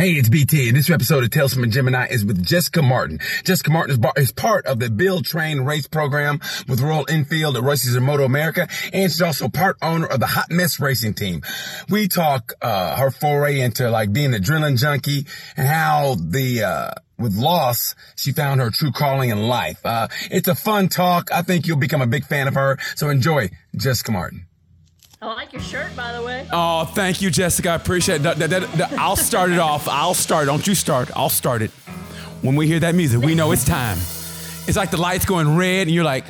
Hey, it's BT, and this episode of Tales from a Gemini is with Jessica Martin. Jessica Martin is, bar- is part of the Build Train Race program with Royal Enfield at in Moto America, and she's also part owner of the Hot Mess Racing Team. We talk uh, her foray into like being an adrenaline junkie and how the uh, with loss, she found her true calling in life. Uh, it's a fun talk. I think you'll become a big fan of her. So enjoy Jessica Martin. I like your shirt, by the way. Oh, thank you, Jessica. I appreciate it. I'll start it off. I'll start. Don't you start. I'll start it. When we hear that music, we know it's time. It's like the lights going red, and you're like,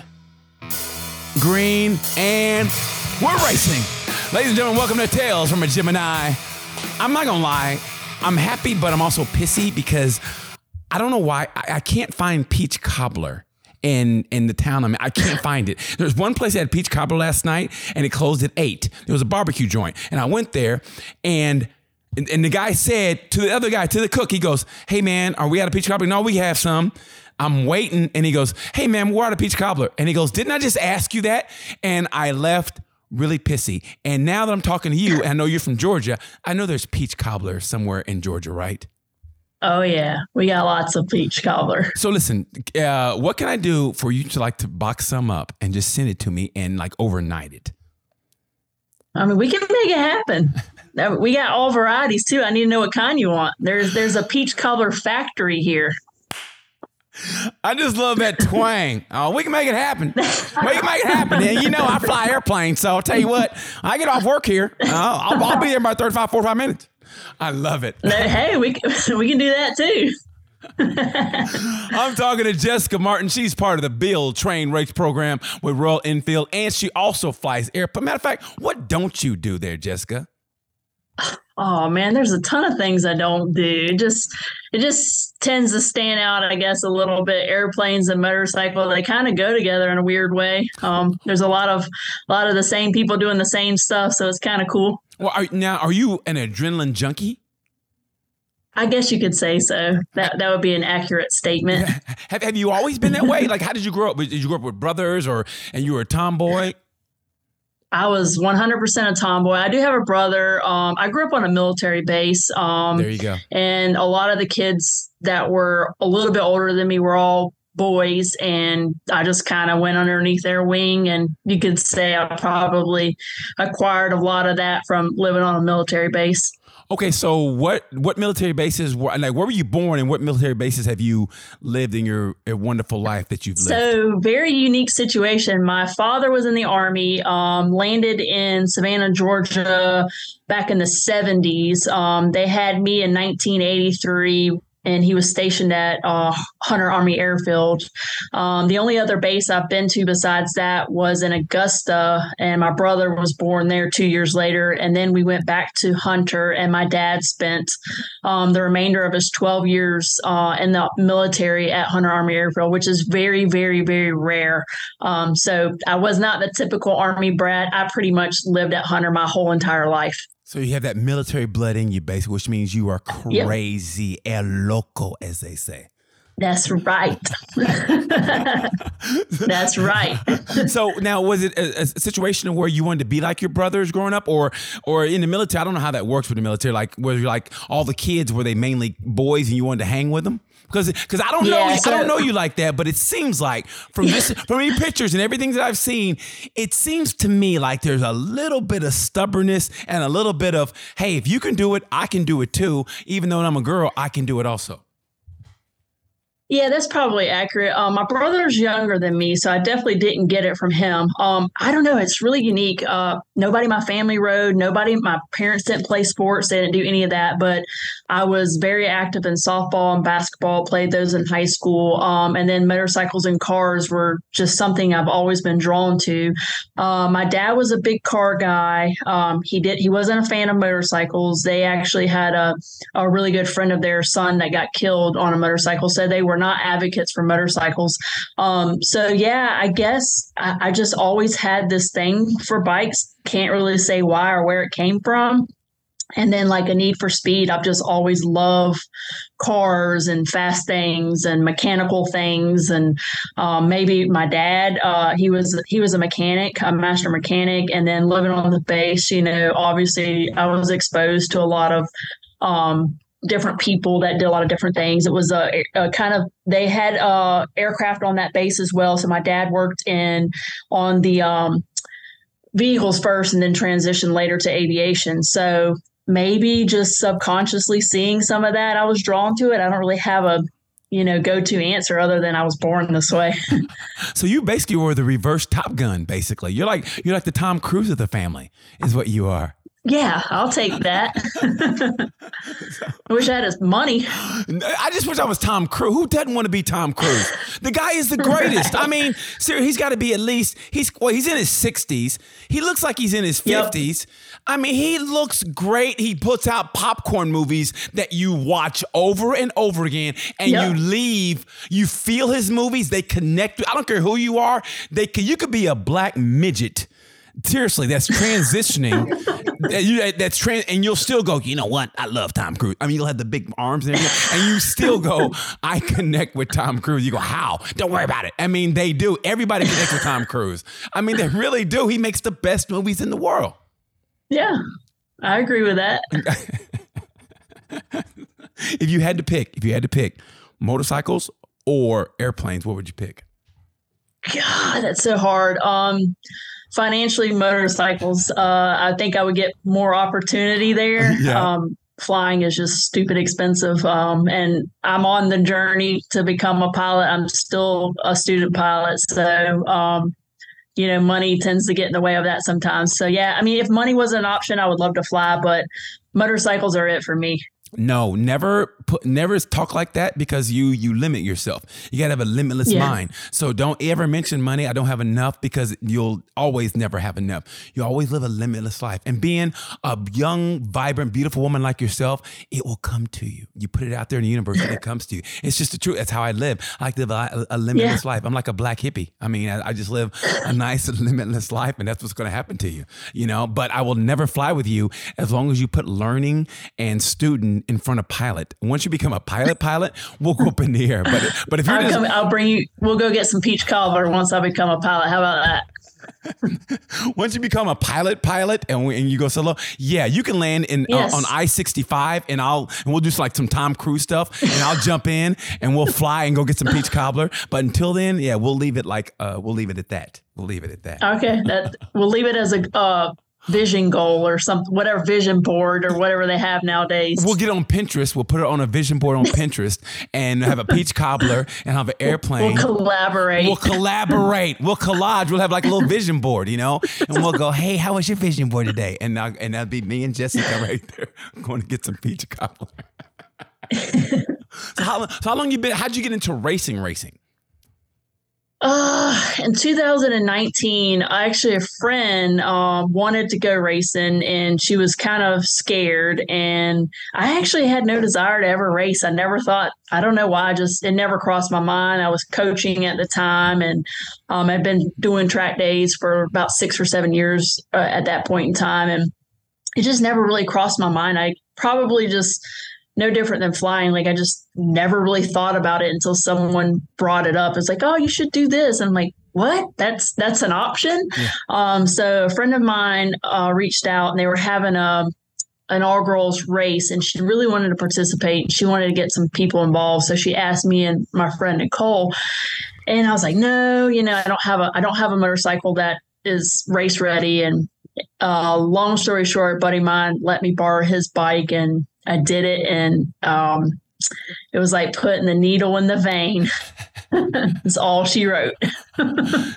green, and we're racing. Ladies and gentlemen, welcome to Tales from a Gemini. I'm not gonna lie, I'm happy, but I'm also pissy because I don't know why I, I can't find peach cobbler in in the town I'm in. I can't find it. There's one place that had peach cobbler last night, and it closed at eight. It was a barbecue joint, and I went there, and and, and the guy said to the other guy, to the cook, he goes, "Hey man, are we out of peach cobbler? No, we have some." I'm waiting, and he goes, "Hey man, we're out of peach cobbler," and he goes, "Didn't I just ask you that?" And I left really pissy. And now that I'm talking to you, I know you're from Georgia, I know there's peach cobbler somewhere in Georgia, right? Oh yeah, we got lots of peach cobbler. So listen, uh, what can I do for you to like to box some up and just send it to me and like overnight it? I mean, we can make it happen. We got all varieties too. I need to know what kind you want. There's there's a peach cobbler factory here. I just love that twang. Oh, we can make it happen. We can make it happen. And you know, I fly airplanes, so I'll tell you what, I get off work here. Uh, I'll, I'll be there in about 35, 45 minutes. I love it. No, Hey, we can- we can do that too. I'm talking to Jessica Martin. She's part of the Build Train Race program with Royal Enfield, and she also flies air. But matter of fact, what don't you do there, Jessica? Oh man, there's a ton of things I don't do. It just it just tends to stand out, I guess, a little bit. Airplanes and motorcycle, they kind of go together in a weird way. Um, there's a lot of a lot of the same people doing the same stuff, so it's kind of cool. Well, are, now, are you an adrenaline junkie? I guess you could say so. That that would be an accurate statement. Have, have you always been that way? Like, how did you grow up? Did you grow up with brothers, or and you were a tomboy? I was 100% a tomboy. I do have a brother. Um, I grew up on a military base. Um, There you go. and a lot of the kids that were a little bit older than me were all boys and i just kind of went underneath their wing and you could say i probably acquired a lot of that from living on a military base Okay, so what what military bases were like? Where were you born, and what military bases have you lived in your wonderful life that you've lived? so very unique situation my father was in the army um, landed in savannah georgia back in the 70s um, they had me in 1983 and he was stationed at uh, Hunter Army Airfield. Um, the only other base I've been to besides that was in Augusta, and my brother was born there two years later. And then we went back to Hunter, and my dad spent um, the remainder of his 12 years uh, in the military at Hunter Army Airfield, which is very, very, very rare. Um, so I was not the typical Army brat. I pretty much lived at Hunter my whole entire life. So you have that military blood in you, basically, which means you are Yep. crazy, el loco, as they say. That's right. That's right. so now, was it a, a situation where you wanted to be like your brothers growing up, or or in the military? I don't know how that works with the military. Like, were you like all the kids were they mainly boys, and you wanted to hang with them? Because because I don't know Yeah, you, so- I don't know you like that, but it seems like from this from your pictures and everything that I've seen, it seems to me like there's a little bit of stubbornness and a little bit of hey, if you can do it, I can do it too. Even though I'm a girl, I can do it also. Yeah, that's probably accurate. Um, my brother's younger than me, so I definitely didn't get it from him. Um, I don't know. It's really unique. Uh, nobody in my family rode. Nobody, my parents didn't play sports. They didn't do any of that. But I was very active in softball and basketball. Played those in high school. Um, and then motorcycles and cars were just something I've always been drawn to. Uh, my dad was a big car guy. Um, he did. He wasn't a fan of motorcycles. They actually had a a really good friend of their son that got killed on a motorcycle. So they were not advocates for motorcycles. Um, so yeah, I guess I, I just always had this thing for bikes. Can't really say why or where it came from. And then like a need for speed, I've just always loved cars and fast things and mechanical things. And um, maybe my dad, uh, he was he was a mechanic, a master mechanic, and then living on the base, you know, obviously I was exposed to a lot of um, different people that did a lot of different things. It was a, a kind of they had uh, aircraft on that base as well. So my dad worked in on the um, vehicles first, and then transitioned later to aviation. So maybe just subconsciously seeing some of that, I was drawn to it. I don't really have a you know go to answer other than I was born this way. so you basically were the reverse Top Gun. Basically, you're like you're like the Tom Cruise of the family, is what you are. Yeah, I'll take that. I wish I had his money. I just wish I was Tom Cruise. Who doesn't want to be Tom Cruise? The guy is the greatest. Right. I mean, seriously, he's got to be at least he's well, he's in his 60s. He looks like he's in his 50s. Yep. I mean, he looks great. He puts out popcorn movies that you watch over and over again and yep. you leave, you feel his movies, they connect. I don't care who you are. They can, you could be a black midget seriously, that's transitioning. that's trans, and you'll still go. You know what? I love Tom Cruise. I mean, you'll have the big arms and everything, and you still go. I connect with Tom Cruise. You go, how? Don't worry about it. I mean, they do. Everybody connects with Tom Cruise. I mean, they really do. He makes the best movies in the world. Yeah, I agree with that. if you had to pick, if you had to pick motorcycles or airplanes, what would you pick? God, that's so hard. Um, financially motorcycles uh, i think i would get more opportunity there. Yeah. um, flying is just stupid expensive um, and i'm on the journey to become a pilot. I'm still a student pilot so um, you know money tends to get in the way of that sometimes. So yeah i mean if money was an option i would love to fly but motorcycles are it for me no, never put never talk like that because you you limit yourself. You gotta have a limitless yeah. mind. So don't ever mention money. I don't have enough because you'll always never have enough. You always live a limitless life. And being a young, vibrant, beautiful woman like yourself, it will come to you. You put it out there in the universe and it comes to you. It's just the truth. That's how I live. I like to live a, a limitless yeah. life. I'm like a black hippie. I mean, I, I just live a nice limitless life, and that's what's gonna happen to you. You know, but I will never fly with you as long as you put learning and student in, front of pilot. Once you become a pilot, pilot, we'll go up in the air. But but if you're I'll, just, come, I'll bring you. We'll go get some peach cobbler once I become a pilot. How about that? Once you become a pilot, pilot, and, we, and you go solo, yeah, you can land in uh, yes. uh, on I sixty five, and I'll and we'll do like some Tom Cruise stuff, and I'll jump in and we'll fly and go get some peach cobbler. But until then, yeah, we'll leave it like uh, we'll leave it at that. We'll leave it at that. Okay, that we'll leave it as a uh, vision goal or something, whatever vision board or whatever they have nowadays. We'll get on Pinterest. We'll put it on a vision board on Pinterest and have a peach cobbler and have an airplane. We'll collaborate. We'll collaborate. We'll collage. We'll have like a little vision board, you know, and we'll go, "Hey, how was your vision board today?" And uh, and that'd be me and Jessica right there going to get some peach cobbler. so how so how long you been? How'd you get into racing? Racing? Uh, in 2019, I actually a friend uh, wanted to go racing, and she was kind of scared. And I actually had no desire to ever race. I never thought. I don't know why. I Just it never crossed my mind. I was coaching at the time, and um, I'd been doing track days for about six or seven years uh, at that point in time, and it just never really crossed my mind. I probably just no different than flying. Like I just never really thought about it until someone brought it up. It's like, oh, you should do this. And I'm like, what? That's that's an option. Yeah. Um, so a friend of mine uh, reached out and they were having a an all girls race and she really wanted to participate. She wanted to get some people involved. So she asked me and my friend Nicole. And I was like, no, you know, I don't have a I don't have a motorcycle that is race ready. And uh, long story short, buddy mine let me borrow his bike and I did it and um, it was like putting the needle in the vein. That's all she wrote.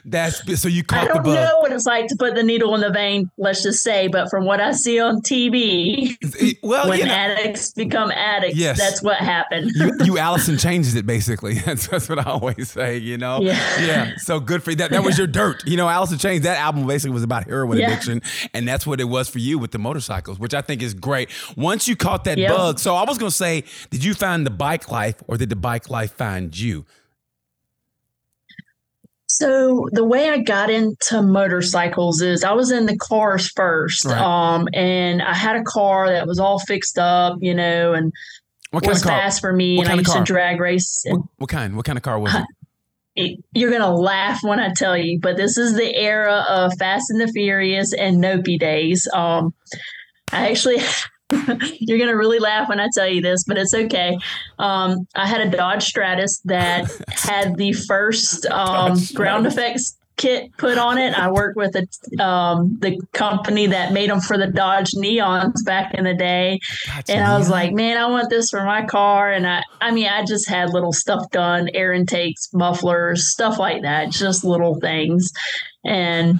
That's so you caught I don't know what it's like to put the needle in the vein. Let's just say, but from what I see on TV, well, when you know, addicts become addicts, yes. that's what happened. you, you Alice in Chains it basically. That's, that's what I always say. You know, yeah. yeah. So good for you. That that was your dirt. You know, Alice in Chains. That album basically was about heroin yeah. addiction, and that's what it was for you with the motorcycles, which I think is great. Once you caught that yep. bug, so I was gonna say, did you find the bike life, or did the bike life find you? So the way I got into motorcycles is I was in the cars first, right. um, and I had a car that was all fixed up, you know, and what was fast for me, what and I used to drag race. What, what, kind? What kind of car was it? it? You're gonna laugh when I tell you, but this is the era of Fast and the Furious and Nopey days. Um, I actually You're going to really laugh when I tell you this, but it's okay. Um, I had a Dodge Stratus that had the first um, ground effects kit put on it. I worked with a, um, the company that made them for the Dodge Neons back in the day, and I was like, man, I want this for my car. And I, I mean, I just had little stuff done, air intakes, mufflers, stuff like that, just little things, and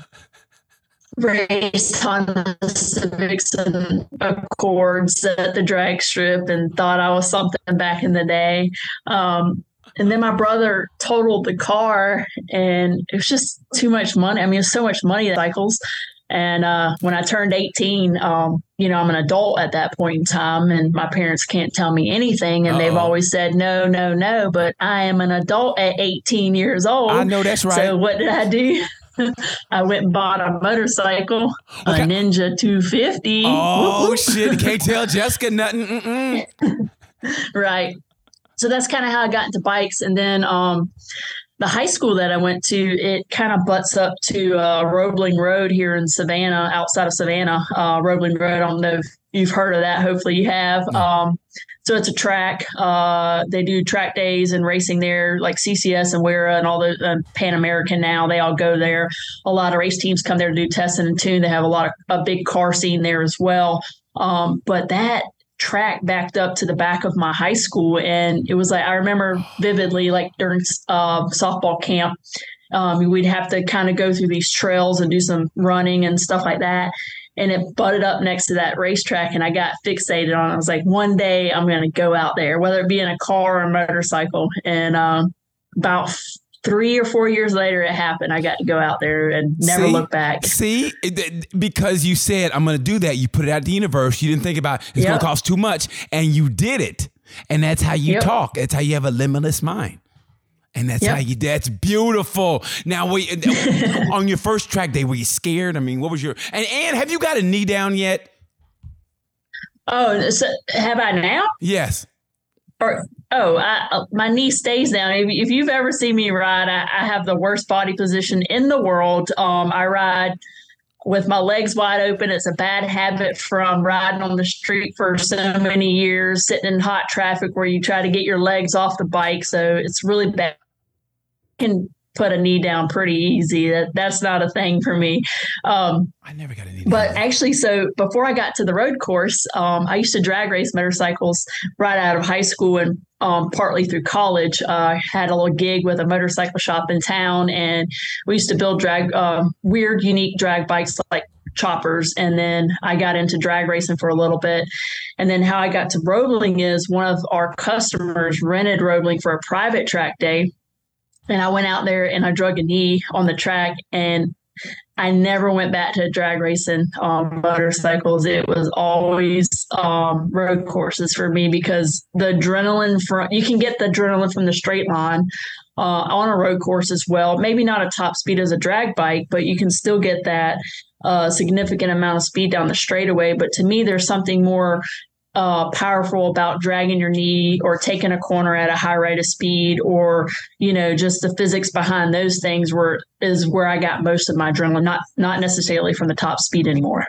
raced on the Civics and Accords at the drag strip and thought I was something back in the day. Um, and then my brother totaled the car, and it was just too much money. I mean, it's so much money cycles. And uh, when I turned 18, um, you know, I'm an adult at that point in time, and my parents can't tell me anything. And Uh-oh. they've always said, no, no, no. But I am an adult at 18 years old. I know that's right. So what did I do? I went and bought a motorcycle, okay. a Ninja 250. Oh, shit. Can't tell Jessica nothing. right so that's kind of how I got into bikes. And then um, the high school that I went to, it kind of butts up to uh, Roebling Road here in Savannah, outside of Savannah. Uh, Roebling Road, I don't know if you've heard of that. Hopefully you have. Um, so it's a track. Uh, they do track days and racing there, like CCS and WERA and all the uh, Pan American now. They all go there. A lot of race teams come there to do testing and tune. They have a lot of a big car scene there as well. Um, but that track backed up to the back of my high school and it was like i remember vividly like during uh, softball camp um, we'd have to kind of go through these trails and do some running and stuff like that and it butted up next to that racetrack and i got fixated on it. I was like one day i'm going to go out there whether it be in a car or a motorcycle. And um, about three or four years later it happened. I got to go out there and never see, look back. See? Because you said i'm going to do that. You put it out the universe. You didn't think about it's yep. going to cost too much and you did it. And that's how you yep. talk. That's how you have a limitless mind and that's yep. how you that's beautiful now we on your first track day were you scared i mean what was your and and have you got a knee down yet oh so have i now yes or Oh, I, uh, my knee stays down. If, if, you've ever seen me ride, I, I, have the worst body position in the world. Um, I ride with my legs wide open. It's a bad habit from riding on the street for so many years, sitting in hot traffic where you try to get your legs off the bike. So it's really bad. Can put a knee down pretty easy. That that's not a thing for me. Um, I never got a knee. But actually, so before I got to the road course, um, I used to drag race motorcycles right out of high school and um, partly through college. Uh, I had a little gig with a motorcycle shop in town, and we used to build drag uh, weird, unique drag bikes like choppers and then I got into drag racing for a little bit. And then how I got to Roebling is one of our customers rented Roebling for a private track day and I went out there and I drug a knee on the track and I never went back to drag racing on motorcycles. It was always um, road courses for me because the adrenaline from you can get the adrenaline from the straight line uh, on a road course as well. Maybe not a top speed as a drag bike, but you can still get that uh, significant amount of speed down the straightaway. But to me, there's something more uh, powerful about dragging your knee or taking a corner at a high rate of speed or you know just the physics behind those things were is where I got most of my adrenaline not not necessarily from the top speed anymore.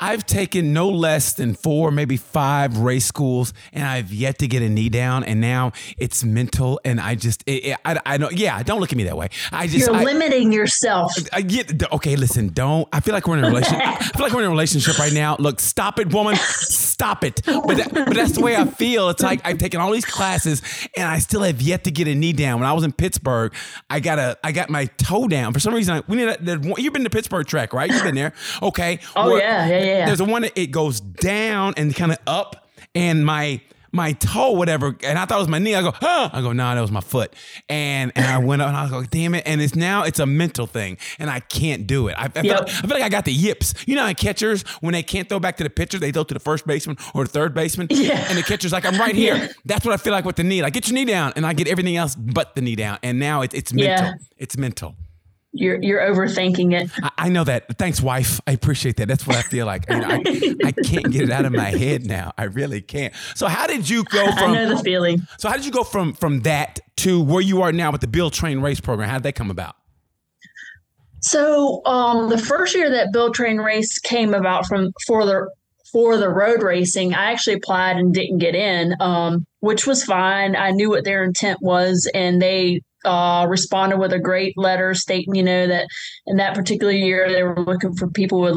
I've taken no less than four, maybe five race schools, and I've yet to get a knee down. And now it's mental, and I just, it, it, I, I don't, yeah, don't look at me that way. I just, you're I, limiting yourself. I get okay. Listen, don't. I feel like we're in a relationship. I feel like we're in a relationship right now. Look, stop it, woman, stop it. But that, but that's the way I feel. It's like I've taken all these classes, and I still have yet to get a knee down. When I was in Pittsburgh, I got a, I got my toe down for some reason. we need. A, you've been to Pittsburgh track, right? You've been there, okay? Oh yeah, yeah, yeah yeah. There's a one that it goes down and kind of up, and my my toe, whatever, and I thought it was my knee. I go, huh? I go, nah, that was my foot. And and I went up and I was like, damn it. And it's now it's a mental thing, and I can't do it. I, I, feel, like, I feel like I got the yips. You know, how catchers when they can't throw back to the pitcher, they throw to the first baseman or the third baseman, yeah. and the catcher's like, I'm right here. Yeah. That's what I feel like with the knee. Like, get your knee down, and I get everything else but the knee down. And now it, it's mental. Yeah. It's mental you're you're overthinking it. I, I, know that. Thanks, wife. I appreciate that. That's what I feel like. I, I, I, can't get it out of my head now. I really can't. So how did you go from? I know the feeling. So how did you go from from that to where you are now with the Build Train Race program? How did that come about? So um, the first year that Build Train Race came about from for the for the road racing, I actually applied and didn't get in, um, which was fine. I knew what their intent was, and they uh, responded with a great letter stating, you know, that in that particular year they were looking for people with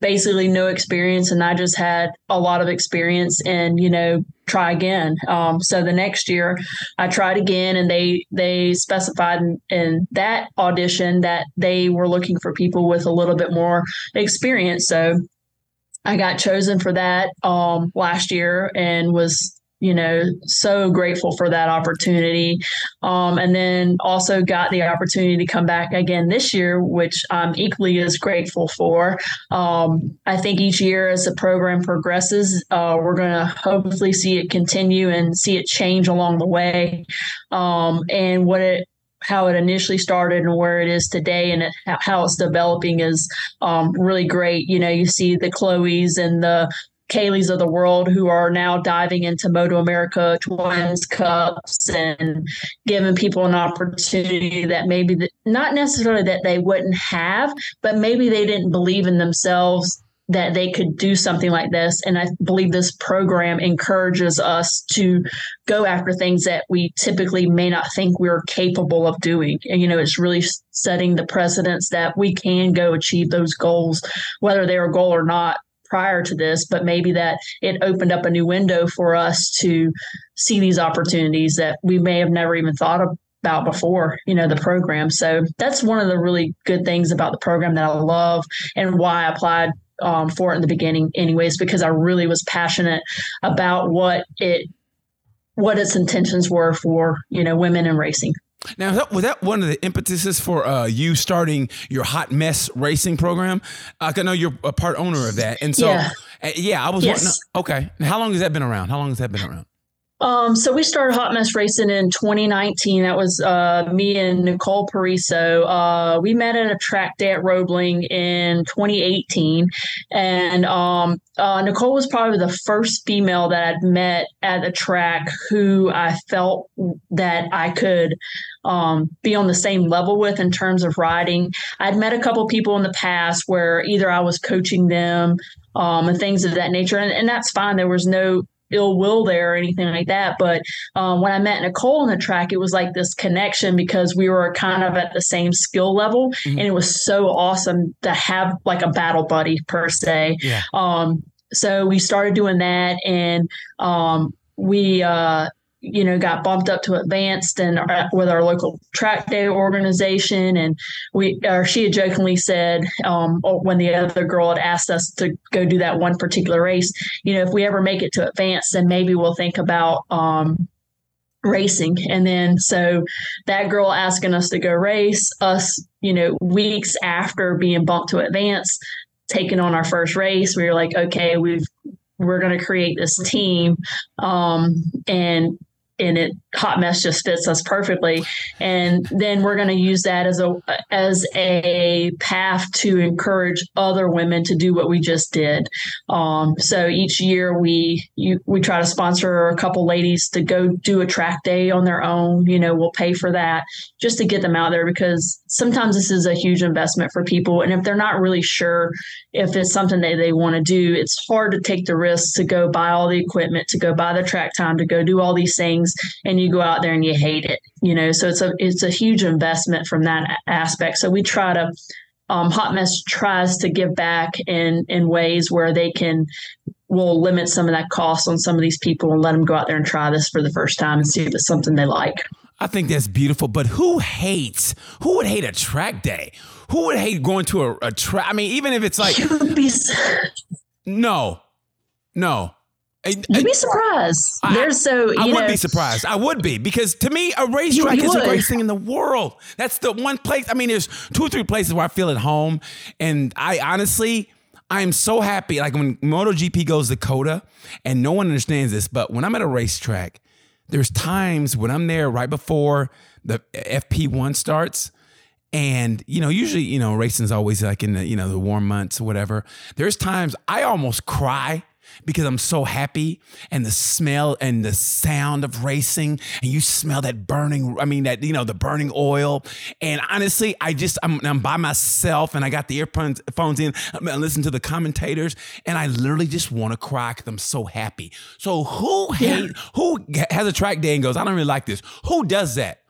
basically no experience, and I just had a lot of experience, and you know, try again. Um, so the next year, I tried again, and they they specified in, in that audition that they were looking for people with a little bit more experience. So I got chosen for that um, last year and was you know so grateful for that opportunity. Um, and then also got the opportunity to come back again this year which i'm equally as grateful for. Um, i think each year as the program progresses uh, we're going to hopefully see it continue and see it change along the way. Um, and what it how it initially started and where it is today and it, how it's developing is um, really great. You know, you see the Chloe's and the Kaylee's of the world who are now diving into Moto America Twins Cups and giving people an opportunity that maybe the, not necessarily that they wouldn't have, but maybe they didn't believe in themselves that they could do something like this. And I believe this program encourages us to go after things that we typically may not think we're capable of doing. And, you know, it's really setting the precedence that we can go achieve those goals, whether they're a goal or not prior to this, but maybe that it opened up a new window for us to see these opportunities that we may have never even thought about before, you know, the program. So that's one of the really good things about the program that I love and why I applied um, for it in the beginning, anyways, because I really was passionate about what it what its intentions were for you know women in racing. Now, was that one of the impetuses for uh, you starting your hot mess racing program? Uh, I know you're a part owner of that, and so yeah, uh, yeah I was. Yes. okay, how long has that been around? How long has that been around? Um, so we started Hot Mess Racing in 2019. That was uh, me and Nicole Pariso. Uh, we met at a track day at Roebling in 2018, and um, uh, Nicole was probably the first female that I'd met at the track who I felt that I could um, be on the same level with in terms of riding. I'd met a couple people in the past where either I was coaching them um, and things of that nature, and, and that's fine. There was no ill will there or anything like that. But um, when I met Nicole on the track, it was like this connection because we were kind of at the same skill level, mm-hmm. and it was so awesome to have like a battle buddy per se. Yeah. Um, so we started doing that, and um, we uh, you know, got bumped up to advanced and uh, with our local track day organization. And we, or she had jokingly said, um, oh, when the other girl had asked us to go do that one particular race, you know, if we ever make it to advanced, then maybe we'll think about, um, racing. And then so that girl asking us to go race, us, you know, weeks after being bumped to advance, taking on our first race, we were like, okay, we've we're going to create this team um, and and it hot mess just fits us perfectly. And then we're going to use that as a as a path to encourage other women to do what we just did. Um, so each year we you, we try to sponsor a couple ladies to go do a track day on their own you know we'll pay for that just to get them out there because sometimes this is a huge investment for people. And if they're not really sure if it's something that they want to do it's hard to take the risk to go buy all the equipment to go buy the track time to go do all these things. Things and you go out there and you hate it you know so it's a it's a huge investment from that aspect so we try to um, hot mess tries to give back in in ways where they can will limit some of that cost on some of these people and let them go out there and try this for the first time and see if it's something they like I think that's beautiful, but who hates? Who would hate a track day? Who would hate going to a, a track? I mean, even if it's like, no, no, You'd be surprised. I, They're so. I would know, be surprised. I would be because to me, a racetrack is the greatest thing in the world. That's the one place. I mean, there's two or three places where I feel at home, and I honestly, I am so happy. Like when MotoGP goes to COTA, and no one understands this, but when I'm at a racetrack, there's times when I'm there right before the FP1 starts. And you know, usually, you know, racing's always like in the you know the warm months or whatever. There's times I almost cry because I'm so happy and the smell and the sound of racing and you smell that burning I mean that you know the burning oil and honestly I just I'm, I'm by myself and I got the earphones phones in I'm listening to the commentators and I literally just want to cry because I'm so happy. So who hate who has a track day and goes I don't really like this? Who does that?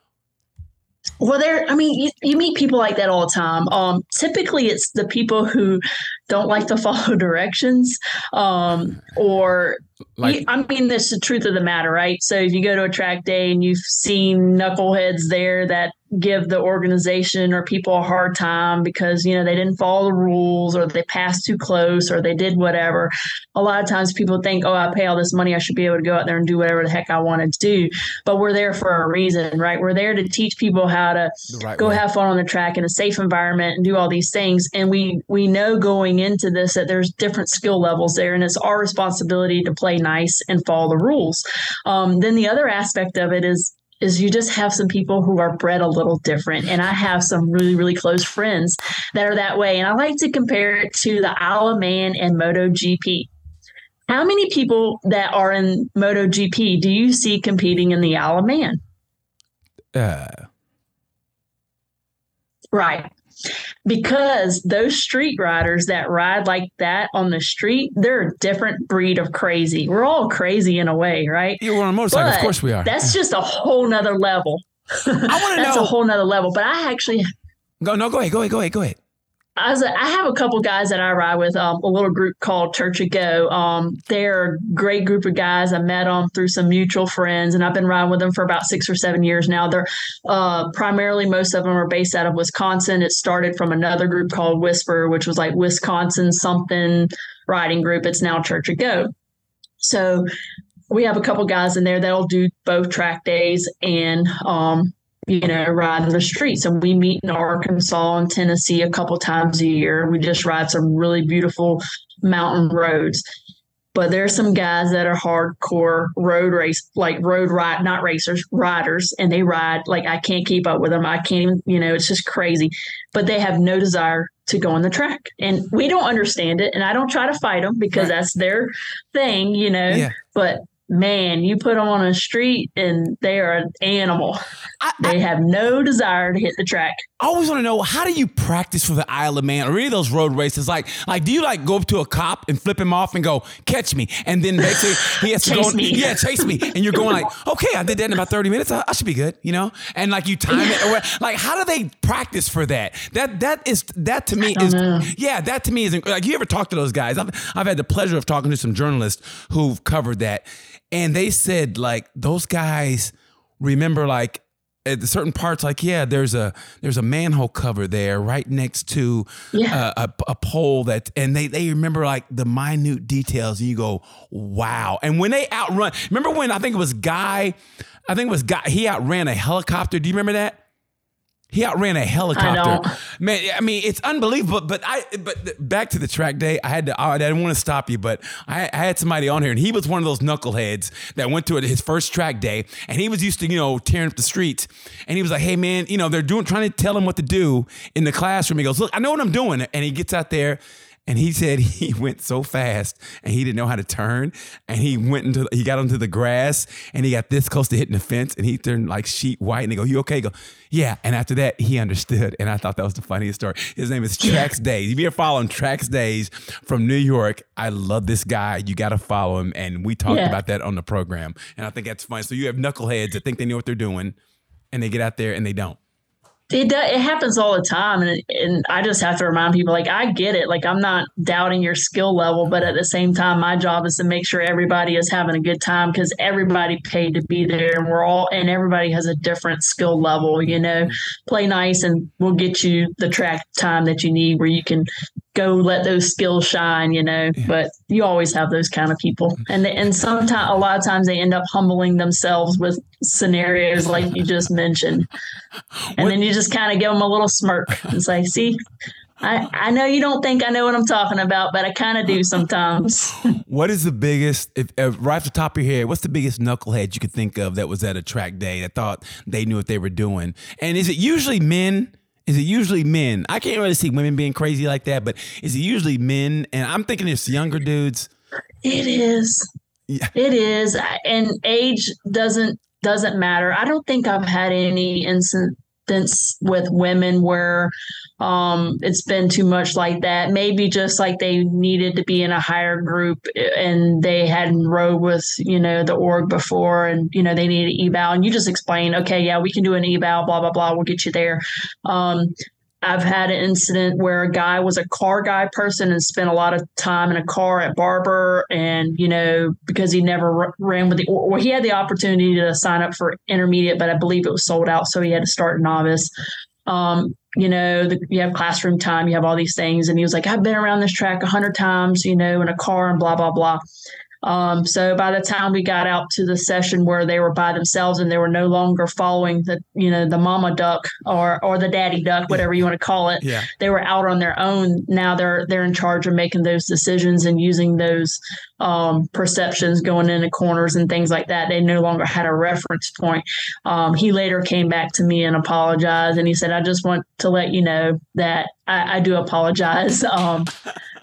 Well, there. I mean, you, you meet people like that all the time. Um, typically, it's the people who don't like to follow directions, um, or like, I mean, that's the truth of the matter, right? So if you go to a track day and you've seen knuckleheads there that give the organization or people a hard time because you know they didn't follow the rules or they passed too close or they did whatever a lot of times people think oh i pay all this money i should be able to go out there and do whatever the heck i wanted to do but we're there for a reason right we're there to teach people how to right go way. have fun on the track in a safe environment and do all these things and we we know going into this that there's different skill levels there and it's our responsibility to play nice and follow the rules um, then the other aspect of it is is you just have some people who are bred a little different. And I have some really, really close friends that are that way. And I like to compare it to the Isle of Man and MotoGP. How many people that are in MotoGP do you see competing in the Isle of Man? Uh. Right because those street riders that ride like that on the street, they're a different breed of crazy. We're all crazy in a way, right? Yeah, we're on a motorcycle. But of course we are. That's just a whole nother level. I want to know. That's a whole nother level. But I actually go. No, go ahead. Go ahead. Go ahead. Go ahead. I, have a couple guys that I ride with, um, a little group called Church of Go. Um, they're a great group of guys. I met them through some mutual friends, and I've been riding with them for about six or seven years now. They're uh, primarily, most of them are based out of Wisconsin. It started from another group called Whisper, which was like Wisconsin something riding group. It's now Church of Go. So we have a couple guys in there that'll do both track days and um, you know, riding the streets. And we meet in Arkansas and Tennessee a couple times a year. We just ride some really beautiful mountain roads. But there's some guys that are hardcore road race, like road ride, not racers, riders, and they ride like I can't keep up with them. I can't even, you know, it's just crazy. But they have no desire to go on the track, and we don't understand it. And I don't try to fight them because right. that's their thing, you know. Yeah. But man, you put them on a street and they are an animal. I, they I, have no desire to hit the track. I always want to know how do you practice for the Isle of Man or any of those road races? Like, like do you like go up to a cop and flip him off and go catch me, and then basically he has to chase go, me. yeah, chase me, and you're going like, okay, I did that in about thirty minutes. I, I should be good, you know, and like you time it or like how do they practice for that? That that is that to me is know. yeah, that to me is like you ever talk to those guys? I've I've had the pleasure of talking to some journalists who've covered that, and they said like those guys remember like at certain parts like yeah there's a there's a manhole cover there right next to yeah. a, a, a, pole that and they they remember like the minute details and you go wow. And when they outrun remember when i think it was guy i think it was guy he outran a helicopter. Do you remember that he outran a helicopter. I Man, I mean, it's unbelievable. But I, but back to the track day, I had to. I didn't want to stop you, but I, I had somebody on here, and he was one of those knuckleheads that went to it his first track day, and he was used to you know tearing up the streets, and he was like, "Hey man, you know they're doing trying to tell him what to do in the classroom." He goes, "Look, I know what I'm doing," and he gets out there and he said he went so fast and he didn't know how to turn. And he went into, he got onto the grass and he got this close to hitting the fence and he turned like sheet white. And they go, You okay? go, Yeah. And after that, he understood. And I thought that was the funniest story. His name is Trax Days. If you're following Trax Days from New York, I love this guy. You got to follow him. And we talked yeah. about that on the program. And I think that's fun. So you have knuckleheads that think they know what they're doing and they get out there and they don't it it happens all the time and and I just have to remind people like I get it like I'm not doubting your skill level but at the same time my job is to make sure everybody is having a good time because everybody paid to be there and we're all and everybody has a different skill level you know? Play nice and we'll get you the track time that you need where you can go let those skills shine, you know. Yeah. But you always have those kind of people, and they, and sometimes a lot of times they end up humbling themselves with scenarios like you just mentioned, and what? then you just kind of give them a little smirk and say, "See." I, I know you don't think I know what I'm talking about, but I kind of do sometimes. what is the biggest, if, if, right off the top of your head, what's the biggest knucklehead you could think of that was at a track day that thought they knew what they were doing? And is it usually men is it usually men? I can't really see women being crazy like that, but is it usually men? And I'm thinking it's younger dudes. It is. Yeah. It is. And age doesn't doesn't matter. I don't think I've had any incidents with women where um, it's been too much like that. Maybe just like they needed to be in a higher group and they hadn't rode with, you know, the org before and, you know, they needed eval. And you just explain, okay, yeah, we can do an eval, blah, blah, blah. We'll get you there. Um, I've had an incident where a guy was a car guy person and spent a lot of time in a car at Barber, and you know because he never ran with the or he had the opportunity to sign up for intermediate, but I believe it was sold out, so he had to start novice. Um, you know, the, you have classroom time, you have all these things, and he was like, "I've been around this track a hundred times, you know, in a car and blah blah blah." Um, so by the time we got out to the session where they were by themselves and they were no longer following the, you know, the mama duck or or the daddy duck, whatever you want to call it, yeah. they were out on their own. Now they're they're in charge of making those decisions and using those um, perceptions going into corners and things like that. They no longer had a reference point. Um, he later came back to me and apologized, and he said, "I just want to let you know that I, I do apologize."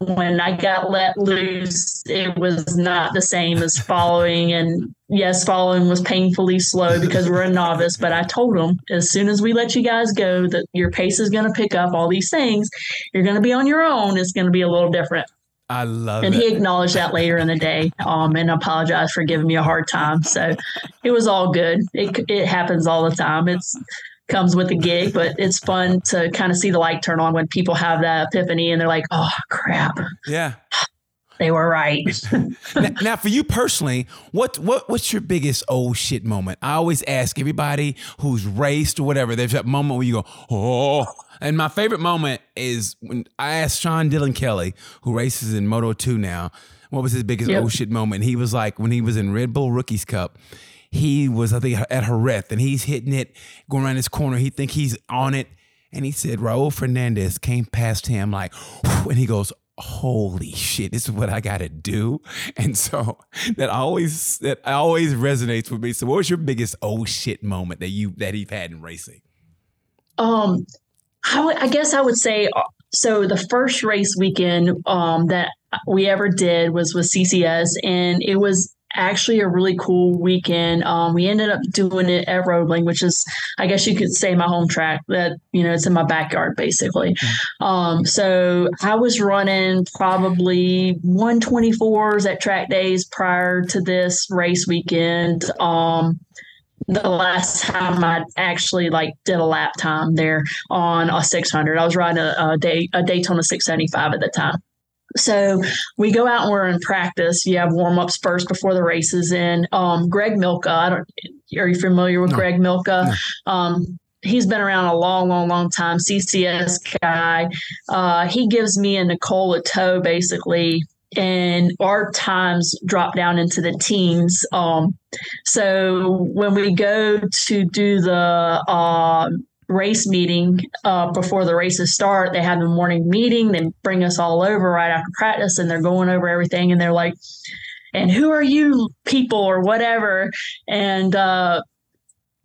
When I got let loose, it was not the same as following. And yes, following was painfully slow because we're a novice. But I told them as soon as we let you guys go, that your pace is going to pick up all these things. You're going to be on your own. It's going to be a little different. I love and it. he acknowledged that later in the day um, and apologized for giving me a hard time. So it was all good. It, it happens all the time. It's comes with the gig, but it's fun to kind of see the light turn on when people have that epiphany and they're like, oh, crap. Yeah. They were right. now, now, for you personally, what what what's your biggest oh shit moment? I always ask everybody who's raced or whatever. There's that moment where you go oh, and my favorite moment is when I asked Sean Dylan Kelly, who races in Moto Two now, what was his biggest yep. oh shit moment? He was like when he was in Red Bull Rookies Cup he was, I think, at Jerez, and he's hitting it, going around this corner. He think he's on it, and he said Raul Fernandez came past him like, and he goes, holy shit, this is what I got to do. And so that always that always resonates with me. So what was your biggest oh shit moment that you that you've had in racing? Um, I, w- I guess I would say uh, so. The first race weekend um, that we ever did was with CCS, and it was actually a really cool weekend. Um, we ended up doing it at Roebling, which is, I guess you could say, my home track. That you know, it's in my backyard basically. Mm-hmm. Um, so I was running probably 124s at track days prior to this race weekend. Um, the last time I actually like did a lap time there on a 600. I was riding a, a day a Daytona 675 at the time. So we go out and we're in practice. You have warm ups first before the races. And um, Greg Milka, I don't, are you familiar with no. Greg Milka? No. Um, he's been around a long, long, long time. CCS guy. Uh, he gives me and Nicole a tow basically, and our times drop down into the teens. Um, so when we go to do the uh, race meeting uh, before the races start. They have the morning meeting. They bring us all over right after practice, and they're going over everything. And they're like, "And who are you people or whatever?" And uh,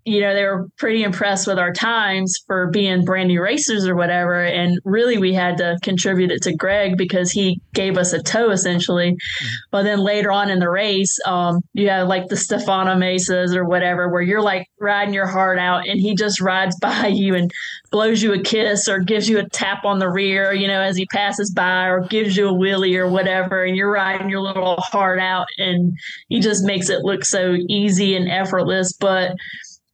you know, they were pretty impressed with our times for being brand new racers or whatever. And really, we had to contribute it to Greg because he gave us a tow essentially. Mm-hmm. But then later on in the race, um, you have like the Stefano Mesas or whatever, where you're like riding your heart out and he just rides by you and blows you a kiss or gives you a tap on the rear, you know, as he passes by or gives you a wheelie or whatever. And you're riding your little heart out and he just makes it look so easy and effortless. But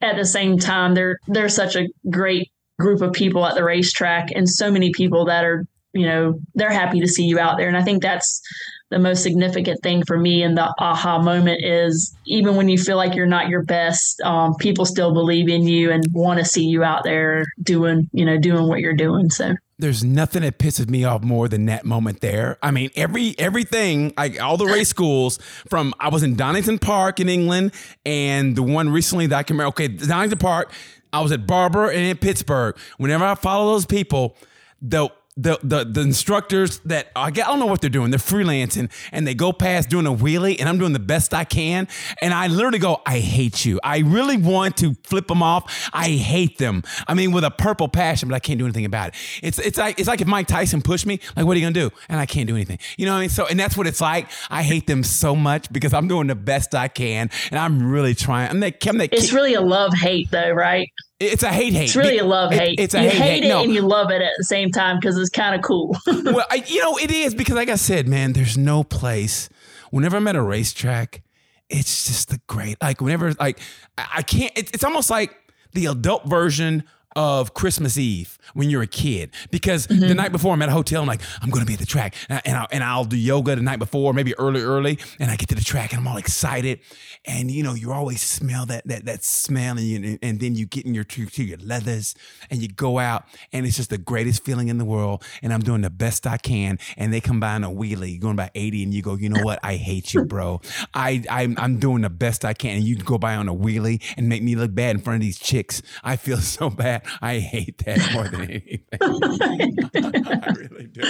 at the same time, they're they're such a great group of people at the racetrack, and so many people that are you know they're happy to see you out there, and I think that's the most significant thing for me and the aha moment is even when you feel like you're not your best um, people still believe in you and want to see you out there doing you know doing what you're doing. So there's nothing that pisses me off more than that moment there. I mean, every everything, like all the race schools from I was in Donington Park in England, and the one recently that I can remember. Okay, Donington Park. I was at Barber and in Pittsburgh. Whenever I follow those people, the the, the the instructors that I get, I don't know what they're doing. They're freelancing and they go past doing a wheelie, and I'm doing the best I can. And I literally go, I hate you. I really want to flip them off. I hate them. I mean, with a purple passion, but I can't do anything about it. It's it's like it's like if Mike Tyson pushed me, like, what are you gonna do? And I can't do anything. You know what I mean? So, and that's what it's like. I hate them so much because I'm doing the best I can, and I'm really trying. I'm that. I'm that it's really a love hate, though, right? It's a hate hate. It's really a love hate. It, it's a you hate, hate, it no. and you love it at the same time because it's kind of cool. well, I, you know, it is because, like I said, man, there's no place. Whenever I'm at a racetrack, it's just the great. Like whenever, like I, I can't. It, it's almost like the adult version of Christmas Eve when you're a kid. Because Mm-hmm. the night before I'm at a hotel I'm like I'm going to be at the track and, I, and, I'll, and I'll do yoga the night before maybe early early and I get to the track and I'm all excited. And you know you always smell that that that smell and you, and then you get in your to, to your leathers and you go out and it's just the greatest feeling in the world and I'm doing the best I can and they come by on a wheelie going by 80 and you go you know what? I hate you bro. I I'm, I'm doing the best I can and you go by on a wheelie and make me look bad in front of these chicks. I feel so bad I hate that more than anything. I really do.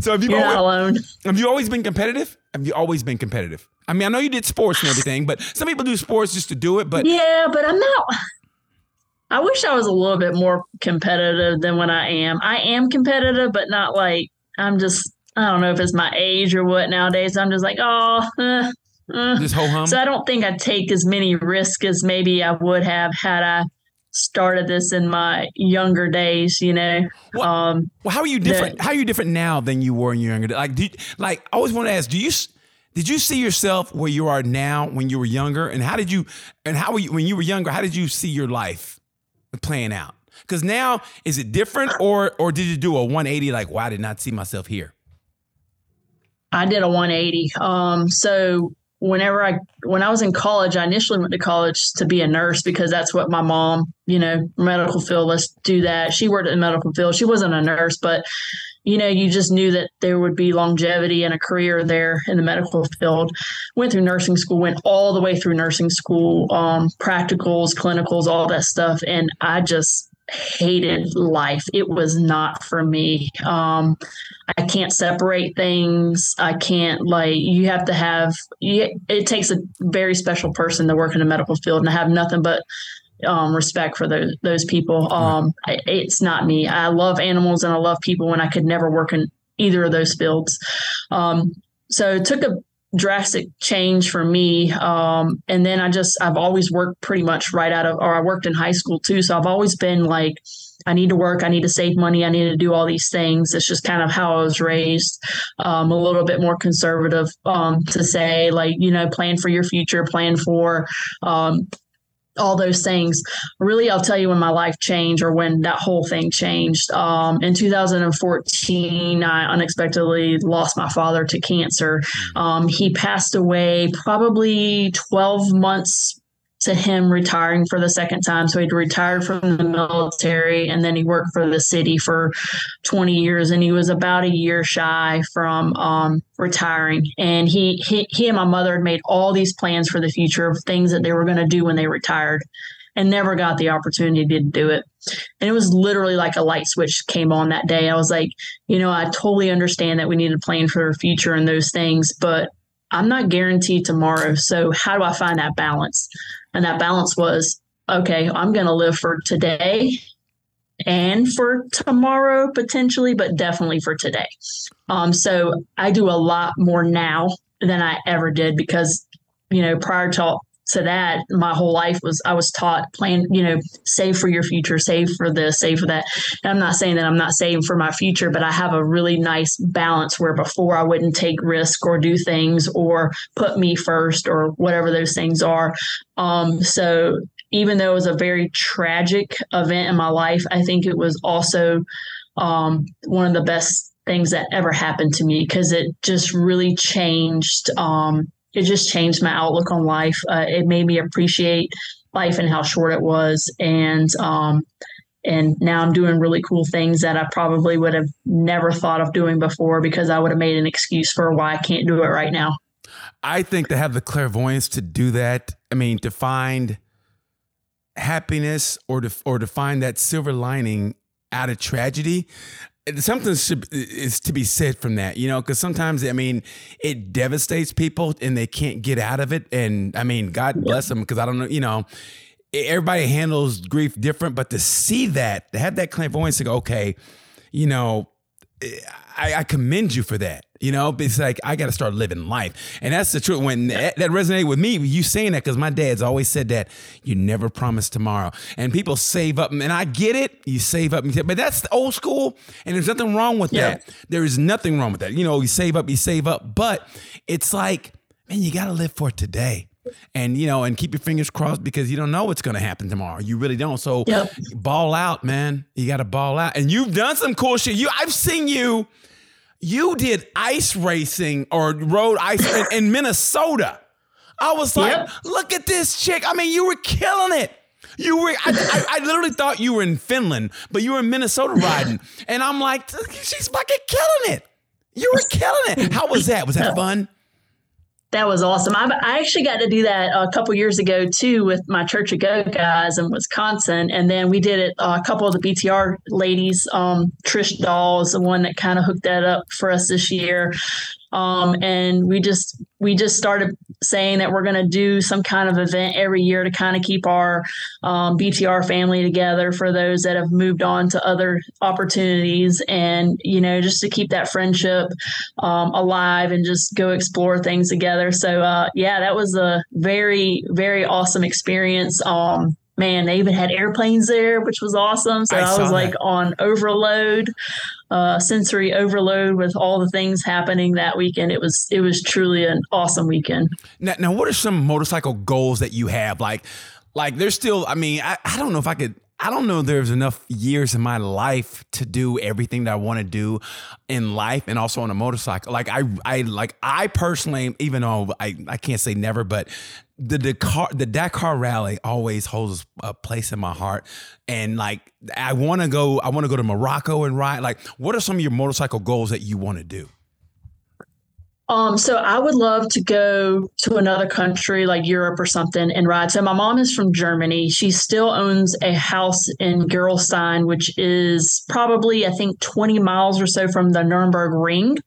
So have you You're always, alone. have you always been competitive? Have you always been competitive? I mean, I know you did sports and everything, but some people do sports just to do it. But Yeah, but I'm not. I wish I was a little bit more competitive than when I am. I am competitive, but not like I'm just. I don't know if it's my age or what nowadays. I'm just like, oh, uh, uh. just ho hum. so I don't think I'd take as many risks as maybe I would have had I started this in my younger days. You know, What- um, Well, how are you different? how are you different now than you were in your younger? days? Like, you, like I always want to ask, do you did you see yourself where you are now when you were younger, and how did you and how were you when you were younger? How did you see your life playing out? Because now is it different, or or did you do a 180? Like, wow, I did not see myself here. I did a 180. Um, so whenever I when I was in college, I initially went to college to be a nurse because that's what my mom, you know, medical field. Let's do that. She worked in the medical field. She wasn't a nurse, but you know, you just knew that there would be longevity and a career there in the medical field. Went through nursing school, went all the way through nursing school, um, practicals, clinicals, all that stuff, and I just hated life. It was not for me. Um, I can't separate things. I can't like you have to have you, it takes a very special person to work in the medical field and I have nothing but um, respect for those those people. Um, I, it's not me. I love animals and I love people and I could never work in either of those fields. Um, so it took a drastic change for me. Um, and then I just I've always worked pretty much right out of or I worked in high school too. So I've always been like I need to work. I need to save money. I need to do all these things. It's just kind of how I was raised. Um, a little bit more conservative um, to say, like, you know, plan for your future, plan for um, all those things. Really, I'll tell you when my life changed or when that whole thing changed. Um, in 2014, I unexpectedly lost my father to cancer. Um, he passed away probably 12 months to him retiring for the second time. So he'd retired from the military and then he worked for the city for 20 years and he was about a year shy from um, retiring. And he, he he and my mother had made all these plans for the future of things that they were going to do when they retired and never got the opportunity to do it. And it was literally like a light switch came on that day. I was like, you know, I totally understand that we need to plan for our future and those things, but I'm not guaranteed tomorrow. So how do I find that balance? And that balance was okay, I'm going to live for today and for tomorrow potentially, but definitely for today. Um, so I do a lot more now than I ever did because, you know, prior to to that, my whole life was I was taught plan, you know, save for your future, save for this, save for that. And I'm not saying that I'm not saving for my future, but I have a really nice balance where before I wouldn't take risk or do things or put me first or whatever those things are. Um, so even though it was a very tragic event in my life, I think it was also um, one of the best things that ever happened to me because it just really changed. Um, it just changed my outlook on life. Uh, it made me appreciate life and how short it was, and um, and now I'm doing really cool things that I probably would have never thought of doing before because I would have made an excuse for why I can't do it right now. I think to have the clairvoyance to do that, I mean, to find happiness or to or to find that silver lining out of tragedy, something should, is to be said from that, you know, because sometimes I mean it devastates people and they can't get out of it. And I mean, God bless them because I don't know, you know, everybody handles grief different, but to see that, to have that clairvoyance to go, okay, you know, I, I commend you for that. You know, it's like I got to start living life, and that's the truth. When that, that resonated with me, you saying that because my dad's always said that you never promise tomorrow, and people save up, and I get it. You save up, but that's old school, and there's nothing wrong with yeah. that. There is nothing wrong with that. You know, you save up, you save up, but it's like, man, you got to live for today and you know, and keep your fingers crossed because you don't know what's going to happen tomorrow. You really don't. So yep. ball out, man. You got to ball out. And you've done some cool shit. You, I've seen you. You did ice racing or rode ice in, in Minnesota. I was like, yep. look at this chick. I mean, you were killing it. You were, I, I, I, literally thought you were in Finland, but you were in Minnesota riding. And I'm like, she's fucking killing it. You were killing it. How was that? Was that fun? That was awesome. I, I, actually got to do that a couple years ago too with my Church of Go guys in Wisconsin, and then we did it. Uh, a couple of the BTR ladies, um, Trish Dahl is the one that kind of hooked that up for us this year. Um, and we just we just started saying that we're going to do some kind of event every year to kind of keep our um, BTR family together for those that have moved on to other opportunities, and you know just to keep that friendship um, alive and just go explore things together. So uh, yeah, that was a very very awesome experience. Um, man, they even had airplanes there, which was awesome. So I, I was like that. on overload, uh, sensory overload with all the things happening that weekend. It was it was truly an awesome weekend. Now, now what are some motorcycle goals that you have? Like, like there's still. I mean, I, I don't know if I could. I don't know there's enough years in my life to do everything that I want to do in life and also on a motorcycle. Like I I like I personally, even though I, I can't say never, but the Dakar the Dakar rally always holds a place in my heart. And like I wanna go, I wanna go to Morocco and ride. Like, what are some of your motorcycle goals that you want to do? Um, so I would love to go to another country like Europe or something and ride. So my mom is from Germany. She still owns a house in Gerolstein, which is probably I think 20 miles or so from the Nürburgring. Um,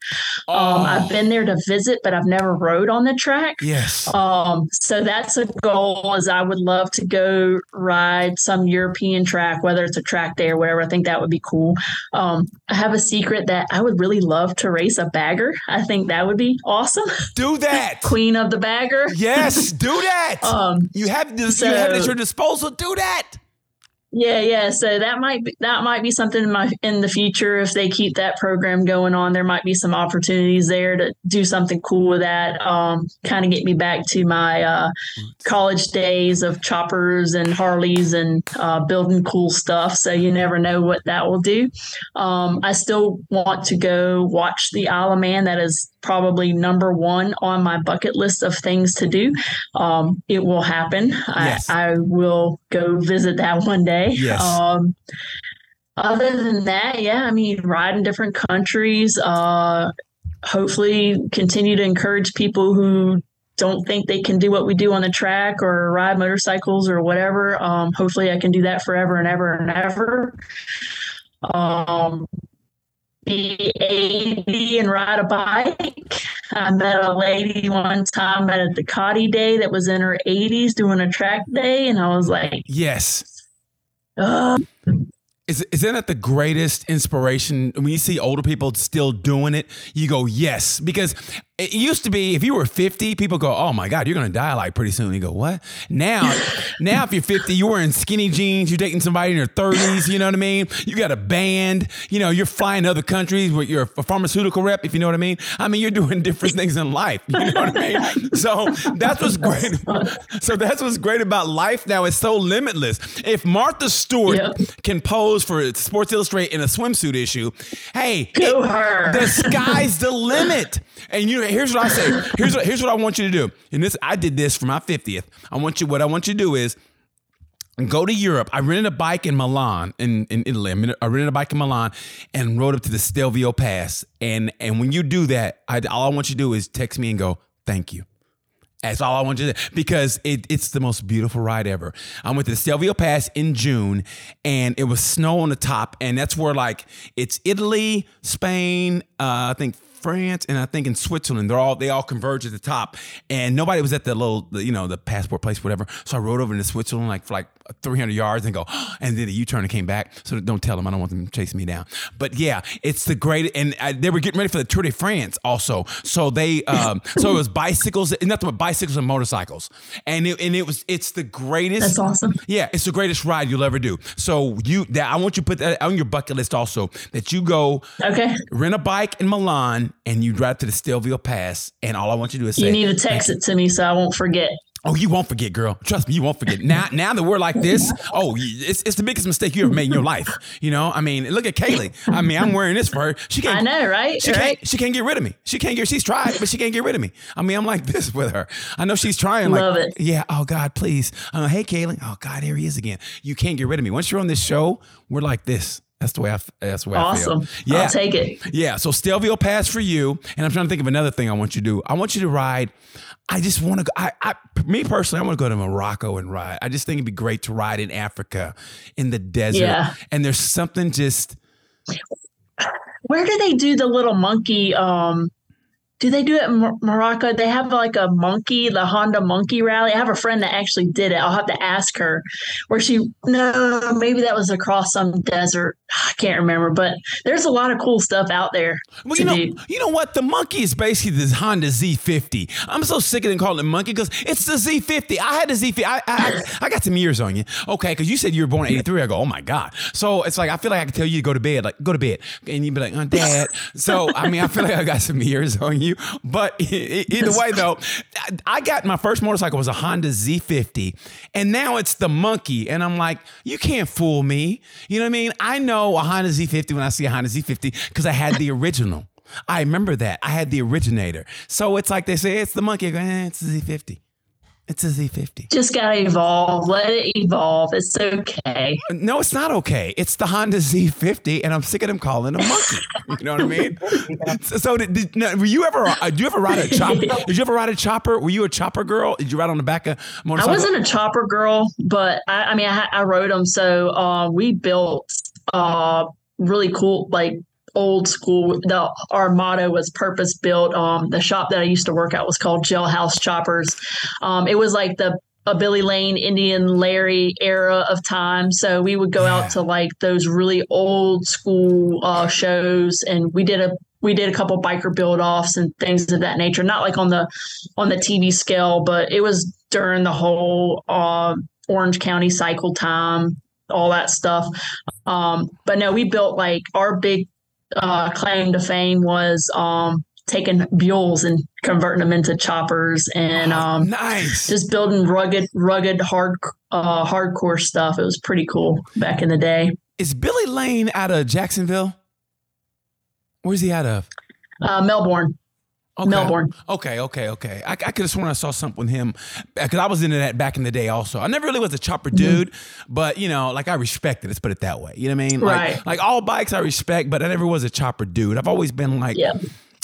oh. Um, I've been there to visit, but I've never rode on the track. Yes. Um, so that's a goal. Is I would love to go ride some European track, whether it's a track day or wherever. I think that would be cool. Um, I have a secret that I would really love to race a bagger. I think that would be awesome. Do that. Queen of the bagger. Yes, do that. um, you have this, so, you have it at your disposal. Do that. Yeah, yeah. So that might be, that might be something in my in the future if they keep that program going on. There might be some opportunities there to do something cool with that. Um, kind of get me back to my uh, college days of choppers and Harleys and uh, building cool stuff. So you never know what that will do. Um, I still want to go watch the Isle of Man. That is probably number one on my bucket list of things to do. Um, it will happen. Yes. I, I, will go visit that one day. Yes. Um, other than that, yeah, I mean, ride in different countries. Uh, hopefully, continue to encourage people who don't think they can do what we do on the track or ride motorcycles or whatever. Um, hopefully, I can do that forever and ever and ever. Um, be 80 and ride a bike. I met a lady one time at a Ducati day that was in her 80s doing a track day, and I was like, Yes. Is, isn't that the greatest inspiration when you see older people still doing it? You go, yes, because it used to be if you were 50, people go, "Oh my God, you're gonna die like pretty soon." You go, "What?" Now, now if you're 50, you're wearing skinny jeans, you're dating somebody in your 30s. You know what I mean? You got a band. You know, you're flying to other countries. Where you're a pharmaceutical rep, if you know what I mean. I mean, you're doing different things in life. You know what I mean? So that's what's great. So that's what's great about life now. It's so limitless. If Martha Stewart yep. can pose for Sports Illustrated in a swimsuit issue, hey, her. The sky's the limit. And you here's what I say. Here's what here's what I want you to do. And this I did this for my 50th. I want you what I want you to do is go to Europe. I rented a bike in Milan, in, in Italy. I rented a bike in Milan and rode up to the Stelvio Pass. And and when you do that, I, all I want you to do is text me and go, thank you. That's all I want you to do because it, it's the most beautiful ride ever. I went to the Stelvio Pass in June and it was snow on the top. And that's where like it's Italy, Spain, uh, I think France and I think in Switzerland. They're all they all converge at the top, and nobody was at the little, you know, the passport place, whatever. So I rode over into Switzerland like for like 300 yards and go, and then a U turn and came back. So don't tell them I don't want them chasing me down. But yeah, it's the great, and I, they were getting ready for the Tour de France also. So they, um, so it was bicycles, nothing but bicycles and motorcycles, and it, and it was it's the greatest. That's awesome. Yeah, it's the greatest ride you'll ever do. So you that I want you to put that on your bucket list also that you go Okay. rent a bike in Milan and you drive to the Stelvio Pass, and all I want you to do is say, You need to text it to me so I won't forget. "Oh, you won't forget, girl. Trust me, you won't forget." Now, now that we're like this, oh, it's, it's the biggest mistake you ever made in your life. You know, I mean, look at Kaylee. I mean, I'm wearing this for her. She can't. I know, right? She right? can't. She can't get rid of me. She can't get. She's tried, but she can't get rid of me. I mean, I'm like this with her. I know she's trying. Like, Love it. yeah. Oh God, please. Uh, hey, Kaylee. Oh God, here he is again. You can't get rid of me. Once you're on this show, we're like this. That's the way I. That's the way I Awesome. feel. Yeah. I'll take it. Yeah, so Stelvio Pass for you, and I'm trying to think of another thing I want you to do. I want you to ride. I just want to go. I, I, me personally, I want to go to Morocco and ride. I just think it'd be great to ride in Africa, in the desert. Yeah. And there's something just. Where do they do the little monkey? Um, do they do it in Morocco? They have like a monkey, the Honda Monkey Rally. I have a friend that actually did it. I'll have to ask her where she. No, maybe that was across some desert. I can't remember, but there's a lot of cool stuff out there Well, you know, do. you know what? The monkey is basically this Honda Z50. I'm so sick of them calling it monkey because it's the Z50. I had the Z50. I, I, I got some years on you, okay? Because you said you were born in '83. I go, oh my god. So it's like I feel like I can tell you to go to bed, like go to bed, and you'd be like, oh, Dad. So I mean, I feel like I got some years on you. But e- e- either way, though, I- got my first motorcycle was a Honda Z50, and now it's the monkey, and I'm like, you can't fool me. You know what I mean? I know a Honda Z50 when I see a Honda Z50 because I had the original. I remember that. I had the originator. So it's like they say, it's the monkey. I go, eh, it's a Z50. It's a Z50. Just gotta evolve. Let it evolve. It's okay. No, it's not okay. It's the Honda Z50, and I'm sick of them calling it a monkey. You know what I mean? so, so did, did, no, were you ever? Uh, did you ever ride a chopper? Did you ever ride a chopper? Were you a chopper girl? Did you ride on the back of a I motorcycle? I wasn't a chopper girl, but I, I mean, I, I rode them. So uh, we built uh, really cool, like old school. The our motto was purpose built. Um, the shop that I used to work at was called Jailhouse Choppers. Um, it was like the a Billy Lane, Indian Larry era of time. So we would go Yeah. out to like those really old school uh, shows, and we did a we did a couple biker build offs and things of that nature. Not like on the on the TV scale, but it was during the whole uh, Orange County cycle time, all that stuff. Um, but no, we built like our big uh, claim to fame was um, taking buells and converting them into choppers and um, nice. just building rugged, rugged, hard, uh, hardcore stuff. It was pretty cool back in the day. Is Billy Lane out of Jacksonville? Where's he out of? Uh, Melbourne, Okay. Melbourne. Okay, okay, okay. I, I could have sworn I saw something with him because I was into that back in the day. Also, I never really was a chopper Mm-hmm. dude, but you know, like I respect it. Let's put it that way. You know what I mean? Like, Right. Like all bikes, I respect, but I never was a chopper dude. I've always been like, Yeah.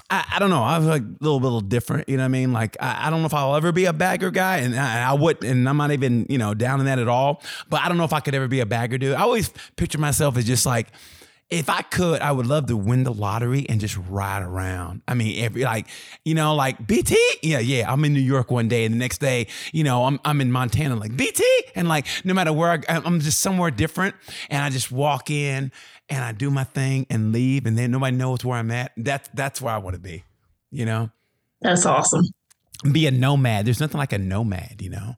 I, I don't know. I was like a little, little different. You know what I mean? Like I, I don't know if I'll ever be a bagger guy, and I, I would, and I'm not even you know down in that at all. But I don't know if I could ever be a bagger dude. I always picture myself as just like. If I could, I would love to win the lottery and just ride around. I mean, every like, you know, like BT. Yeah, yeah. I'm in New York one day, and the next day, you know, I'm I'm in Montana, like BT, and like no matter where I, I'm just somewhere different, and I just walk in and I do my thing and leave, and then nobody knows where I'm at. That's that's where I want to be. You know, That's awesome. be a nomad. There's nothing like a nomad. You know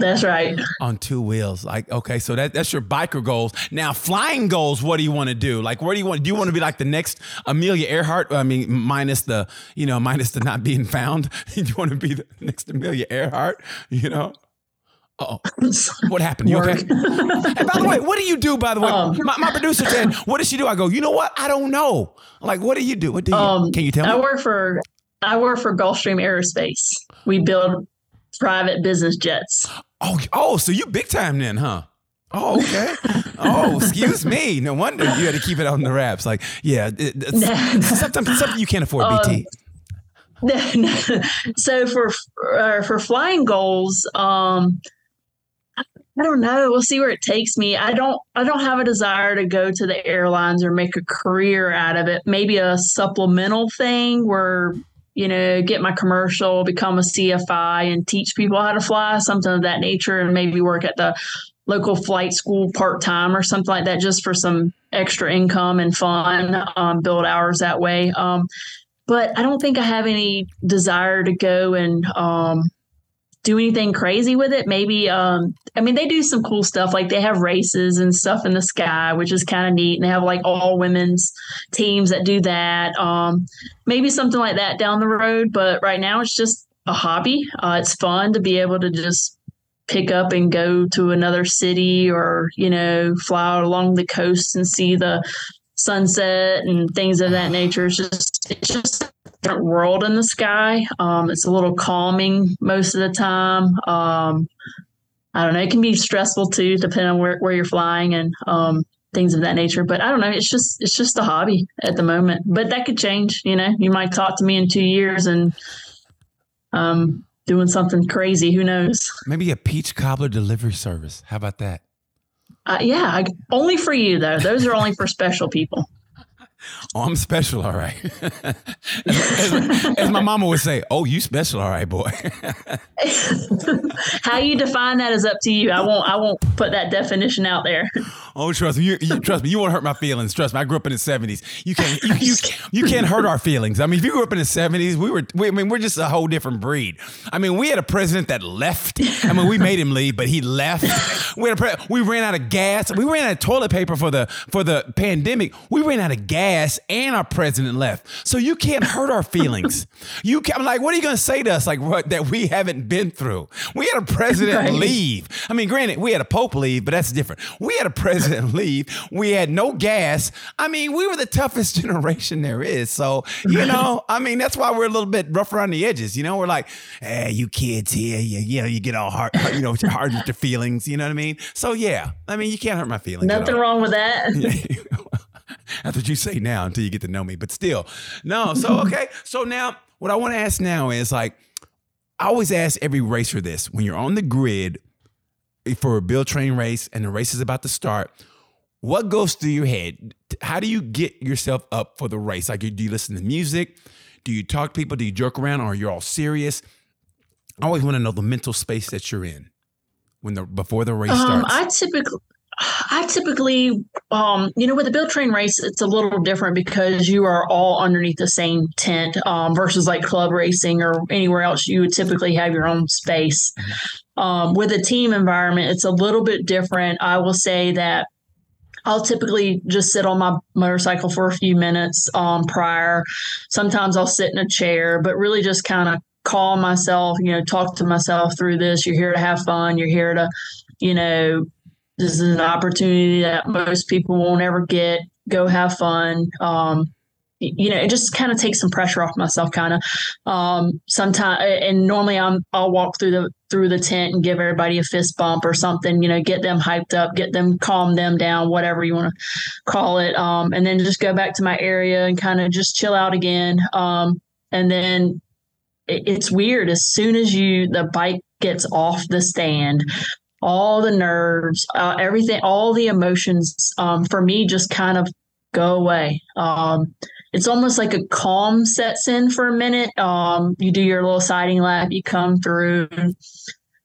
That's right. on two wheels. Like, okay, so that, that's your biker goals. Now, flying goals, what do you want to do? Like, where do you want, do you want to be like the next Amelia Earhart? I mean, minus the, you know, minus the not being found. do you want to be the next Amelia Earhart? You know? Oh, what happened? You okay? And by the way, what do you do? By the way, Um, my, my producer said, "What does she do?" I go, "You know what? I don't know. Like, what do you do? What do you? Um, can you tell I me?" work for I work for Gulfstream Aerospace. We build private business jets. Oh, oh, so you big time then, huh? Oh, okay. oh, excuse me. No wonder you had to keep it on the wraps. Like, yeah, it, it's, sometimes something you can't afford, BT. so for uh, for flying goals, um, I don't know. We'll see where it takes me. I don't I don't have a desire to go to the airlines or make a career out of it. Maybe a supplemental thing where you know, get my commercial, become a CFI and teach people how to fly, something of that nature, and maybe work at the local flight school part time or something like that, just for some extra income and fun, um, build hours that way. Um, but I don't think I have any desire to go and um, do anything crazy with it. Maybe, um, I mean, they do some cool stuff. Like they have races and stuff in the sky, which is kind of neat. And they have like all women's teams that do that. Um, maybe something like that down the road. But right now, it's just a hobby. Uh, it's fun to be able to just pick up and go to another city or, you know, fly along the coast and see the sunset and things of that nature. It's just, it's just different world in the sky. Um, it's a little calming most of the time. Um, I don't know. It can be stressful too, depending on where, where you're flying and um, things of that nature. But I don't know. It's just it's just a hobby at the moment. But that could change. You know, you might talk to me in two years and um, doing something crazy. Who knows? Maybe a peach cobbler delivery service. How about that? Uh, yeah, I, only for you though. Those are only for special people. Oh, I'm special, all right. as, as, as, my mama would say, "Oh, you special, all right, boy." How you define that is up to you. I won't. I won't put that definition out there. Oh, trust me. You, you, trust me. You won't hurt my feelings. Trust me. I grew up in the '70s. You can't. You, you, you, can't hurt our feelings. I mean, if you grew up in the '70s, we were. We, I mean, we're just a whole different breed. I mean, we had a president that left. I mean, we made him leave, but he left. We had a pre- We ran out of gas. We ran out of toilet paper for the for the pandemic. We ran out of gas, and our president left. So you can't hurt our feelings. You can, I'm like, what are you going to say to us? Like what that we haven't been through? We had a president right. leave. I mean, granted, we had a pope leave, but that's different. We had a president president leave. We had no gas. I mean, we were the toughest generation there is. So, you know, I mean, that's why we're a little bit rough around the edges. You know, we're like, hey, you kids here, you, you know, you get all hard, you know, hard with your feelings. You know what I mean? So, yeah, I mean, you can't hurt my feelings. Nothing wrong with that. That's what you say now until you get to know me. But still, no. So, okay. So now, what I want to ask now is like, I always ask every racer this when you're on the grid, for a Build Train race and the race is about to start, what goes through your head? How do you get yourself up for the race? Like, do you listen to music? Do you talk to people? Do you joke around? Or you're all serious? I always want to know the mental space that you're in when the before the race um, starts. I typically. I typically, um, you know, with the build train race, it's a little different because you are all underneath the same tent um, versus like club racing or anywhere else. You would typically have your own space. Mm-hmm. Um, with a team environment, it's a little bit different. I will say that I'll typically just sit on my motorcycle for a few minutes um, prior. Sometimes I'll sit in a chair, but really just kind of calm myself, you know, talk to myself through this. You're here to have fun. You're here to, you know, this is an opportunity that most people won't ever get. Go have fun. Um, you know, it just kind of takes some pressure off myself, kind of. Um, sometimes, and normally I'm I'll walk through the through the tent and give everybody a fist bump or something. You know, get them hyped up, get them calm them down, whatever you want to call it. Um, and then just go back to my area and kind of just chill out again. Um, and then it, it's weird as soon as you the bike gets off the stand all the nerves, uh, everything, all the emotions um, for me just kind of go away. Um, it's almost like a calm sets in for a minute. Um, you do your little sighting lap, you come through,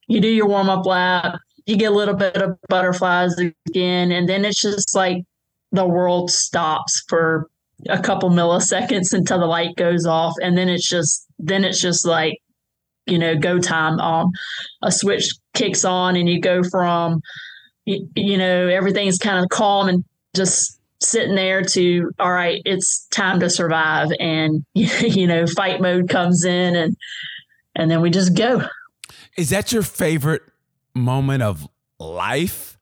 you do your warm up lap, you get a little bit of butterflies again, and then it's just like the world stops for a couple milliseconds until the light goes off, and then it's just then it's just like you know go time. Um, a switch kicks on, and you go from you, you know everything's kind of calm and just sitting there to all right it's time to survive and you know fight mode comes in and and then we just go is that your favorite moment of life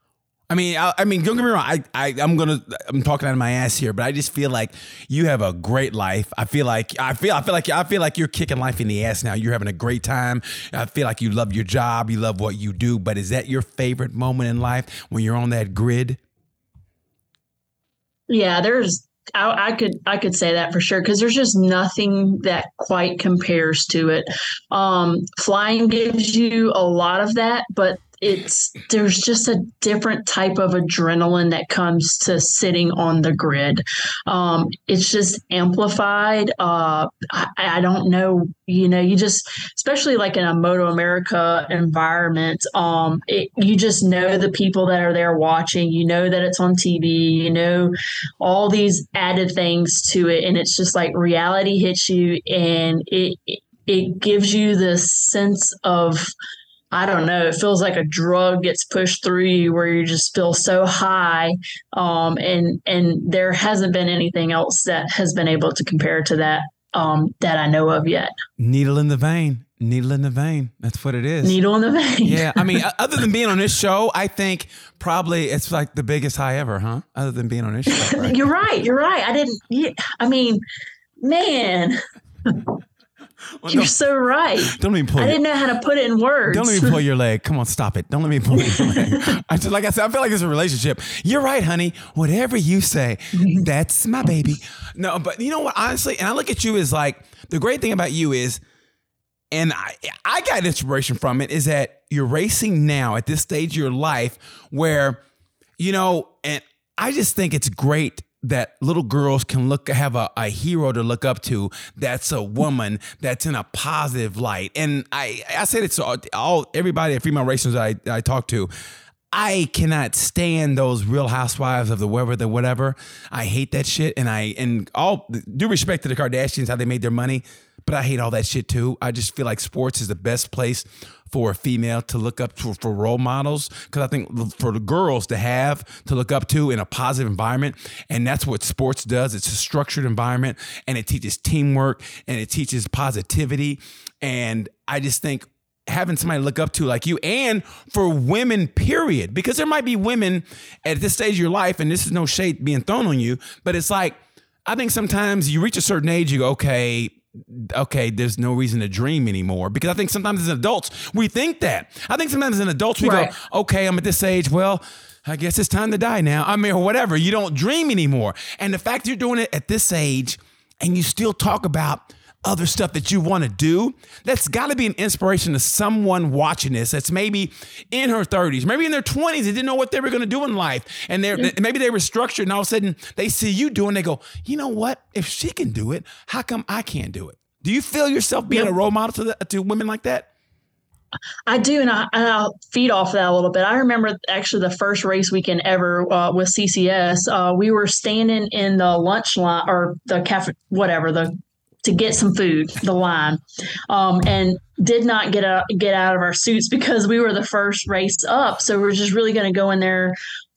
I mean, I, I, mean, don't get me wrong. I, I, I'm gonna, I'm talking out of my ass here, but I just feel like you have a great life. I feel like, I feel, I feel like, I feel like you're kicking life in the ass now. You're having a great time. I feel like you love your job, you love what you do. But is that your favorite moment in life when you're on that grid? Yeah, there's I, I, could I could say that for sure because there's just nothing that quite compares to it. Um, flying gives you a lot of that, but it's there's just a different type of adrenaline that comes to sitting on the grid. Um, it's just amplified. Uh, I, I, don't know, you know, you just especially like in a Moto America environment, um, it, you just know the people that are there watching. You know that it's on TV. You know all these added things to it, and it's just like reality hits you, and it it gives you this sense of I don't know, it feels like a drug gets pushed through you where you just feel so high. Um, and and there hasn't been anything else that has been able to compare to that um, that I know of yet. Needle in the vein. Needle in the vein. That's what it is. Needle in the vein. yeah. I mean, other than being on this show, I think probably it's like the biggest high ever, huh? Other than being on this show. Right? you're right. You're right. I didn't, I mean, man. Well, You're so right. Don't let me pull. I didn't know how to put it in words. Don't let me pull your leg. Come on, stop it. Don't let me pull your leg. I just like I said, I feel like it's a relationship. You're right, honey. Whatever you say, mm-hmm. that's my baby. No, but you know what? Honestly, and I look at you as like the great thing about you is, and I I got inspiration from it is that you're racing now at this stage of your life where, you know, and I just think it's great that little girls can look have a, a hero to look up to that's a woman that's in a positive light and i i said it to all, everybody at female racers I, I talk to I cannot stand those real housewives of the whatever the whatever. I hate that shit. And I and all due respect to the Kardashians, how they made their money, but I hate all that shit too. I just feel like sports is the best place for a female to look up to for role models because I think for the girls to have to look up to in a positive environment, and that's what sports does. It's a structured environment, and it teaches teamwork and it teaches positivity. And I just think having somebody look up to like you and for women period because there might be women at this stage of your life and this is no shade being thrown on you but it's like i think sometimes you reach a certain age you go okay okay, there's no reason to dream anymore. Because I think sometimes as adults, we think that. I think sometimes as adults, we right. go, okay, I'm at this age. Well, I guess it's time to die now. I mean, or whatever. You don't dream anymore. And the fact you're doing it at this age and you still talk about other stuff that you want to do, that's got to be an inspiration to someone watching this that's maybe in her 30s, maybe in their 20s, they didn't know what they were going to do in life. And they're, yeah. maybe they were structured and all of a sudden they see you doing, they go, you know what? If she can do it, how come I can't do it? Do you feel yourself being a role model to, the, to women like that? I do, and, I, will feed off that a little bit. I remember actually the first race weekend ever uh, with CCS. Uh, we were standing in the lunch line or the cafe, whatever the to get some food, the line, um, and did not get out get out of our suits because we were the first race up. So we are just really going to go in there,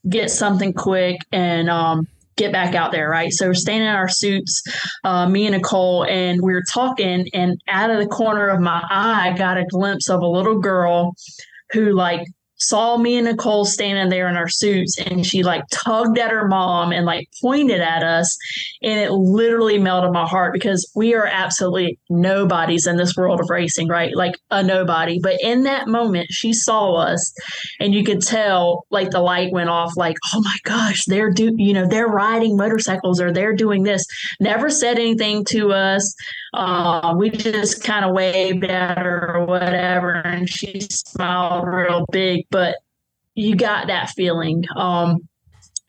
get something quick, and um, get back out there, right? So we're standing in our suits, uh, me and Nicole, and we are talking, and out of the corner of my eye, I got a glimpse of a little girl who like saw me and Nicole standing there in our suits and she like tugged at her mom and like pointed at us and it literally melted my heart because we are absolutely nobodies in this world of racing right? Like a nobody. But in that moment she saw us and you could tell like the light went off like oh my gosh they're do you know they're riding motorcycles or they're doing this. Never said anything to us uh, we just kind of waved at her or whatever, and she smiled real big. But you got that feeling. Um,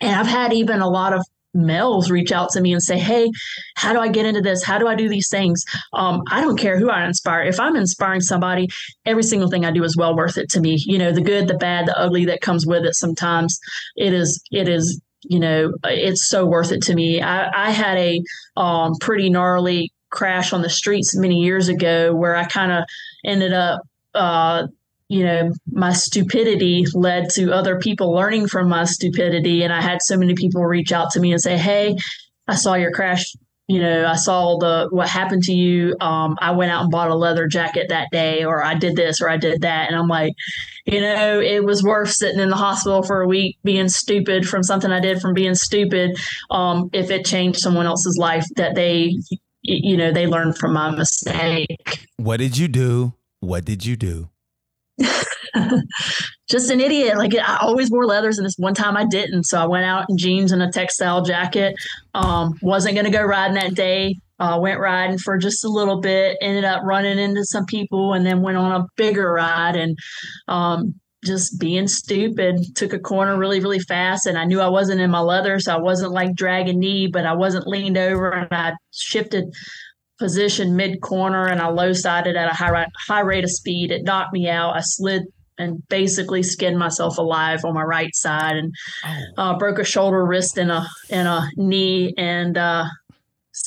and I've had even a lot of males reach out to me and say, Hey, how do I get into this? How do I do these things? Um, I don't care who I inspire. If I'm inspiring somebody, every single thing I do is well worth it to me. You know, the good, the bad, the ugly that comes with it. Sometimes it is, it is, you know, it's so worth it to me. I, I had a um, pretty gnarly crash on the streets many years ago where I kind of ended up, uh, you know, my stupidity led to other people learning from my stupidity. And I had so many people reach out to me and say, Hey, I saw your crash. You know, I saw the what happened to you. Um, I went out and bought a leather jacket that day, or I did this, or I did that, and I'm like, you know, it was worth sitting in the hospital for a week being stupid from something I did from being stupid. Um, if it changed someone else's life, that they you know, they learn from my mistake. What did you do? What did you do? just an idiot. Like I always wore leathers, and this one time I didn't. So I went out in jeans and a textile jacket. Um, wasn't going to go riding that day. Uh, went riding for just a little bit. Ended up running into some people, and then went on a bigger ride. And um, just being stupid took a corner really really fast and i knew i wasn't in my leather so i wasn't like dragging knee but i wasn't leaned over and i shifted position mid corner and i low sided at a high, high rate of speed it knocked me out i slid and basically skinned myself alive on my right side and oh. uh, broke a shoulder wrist and a and a knee and uh,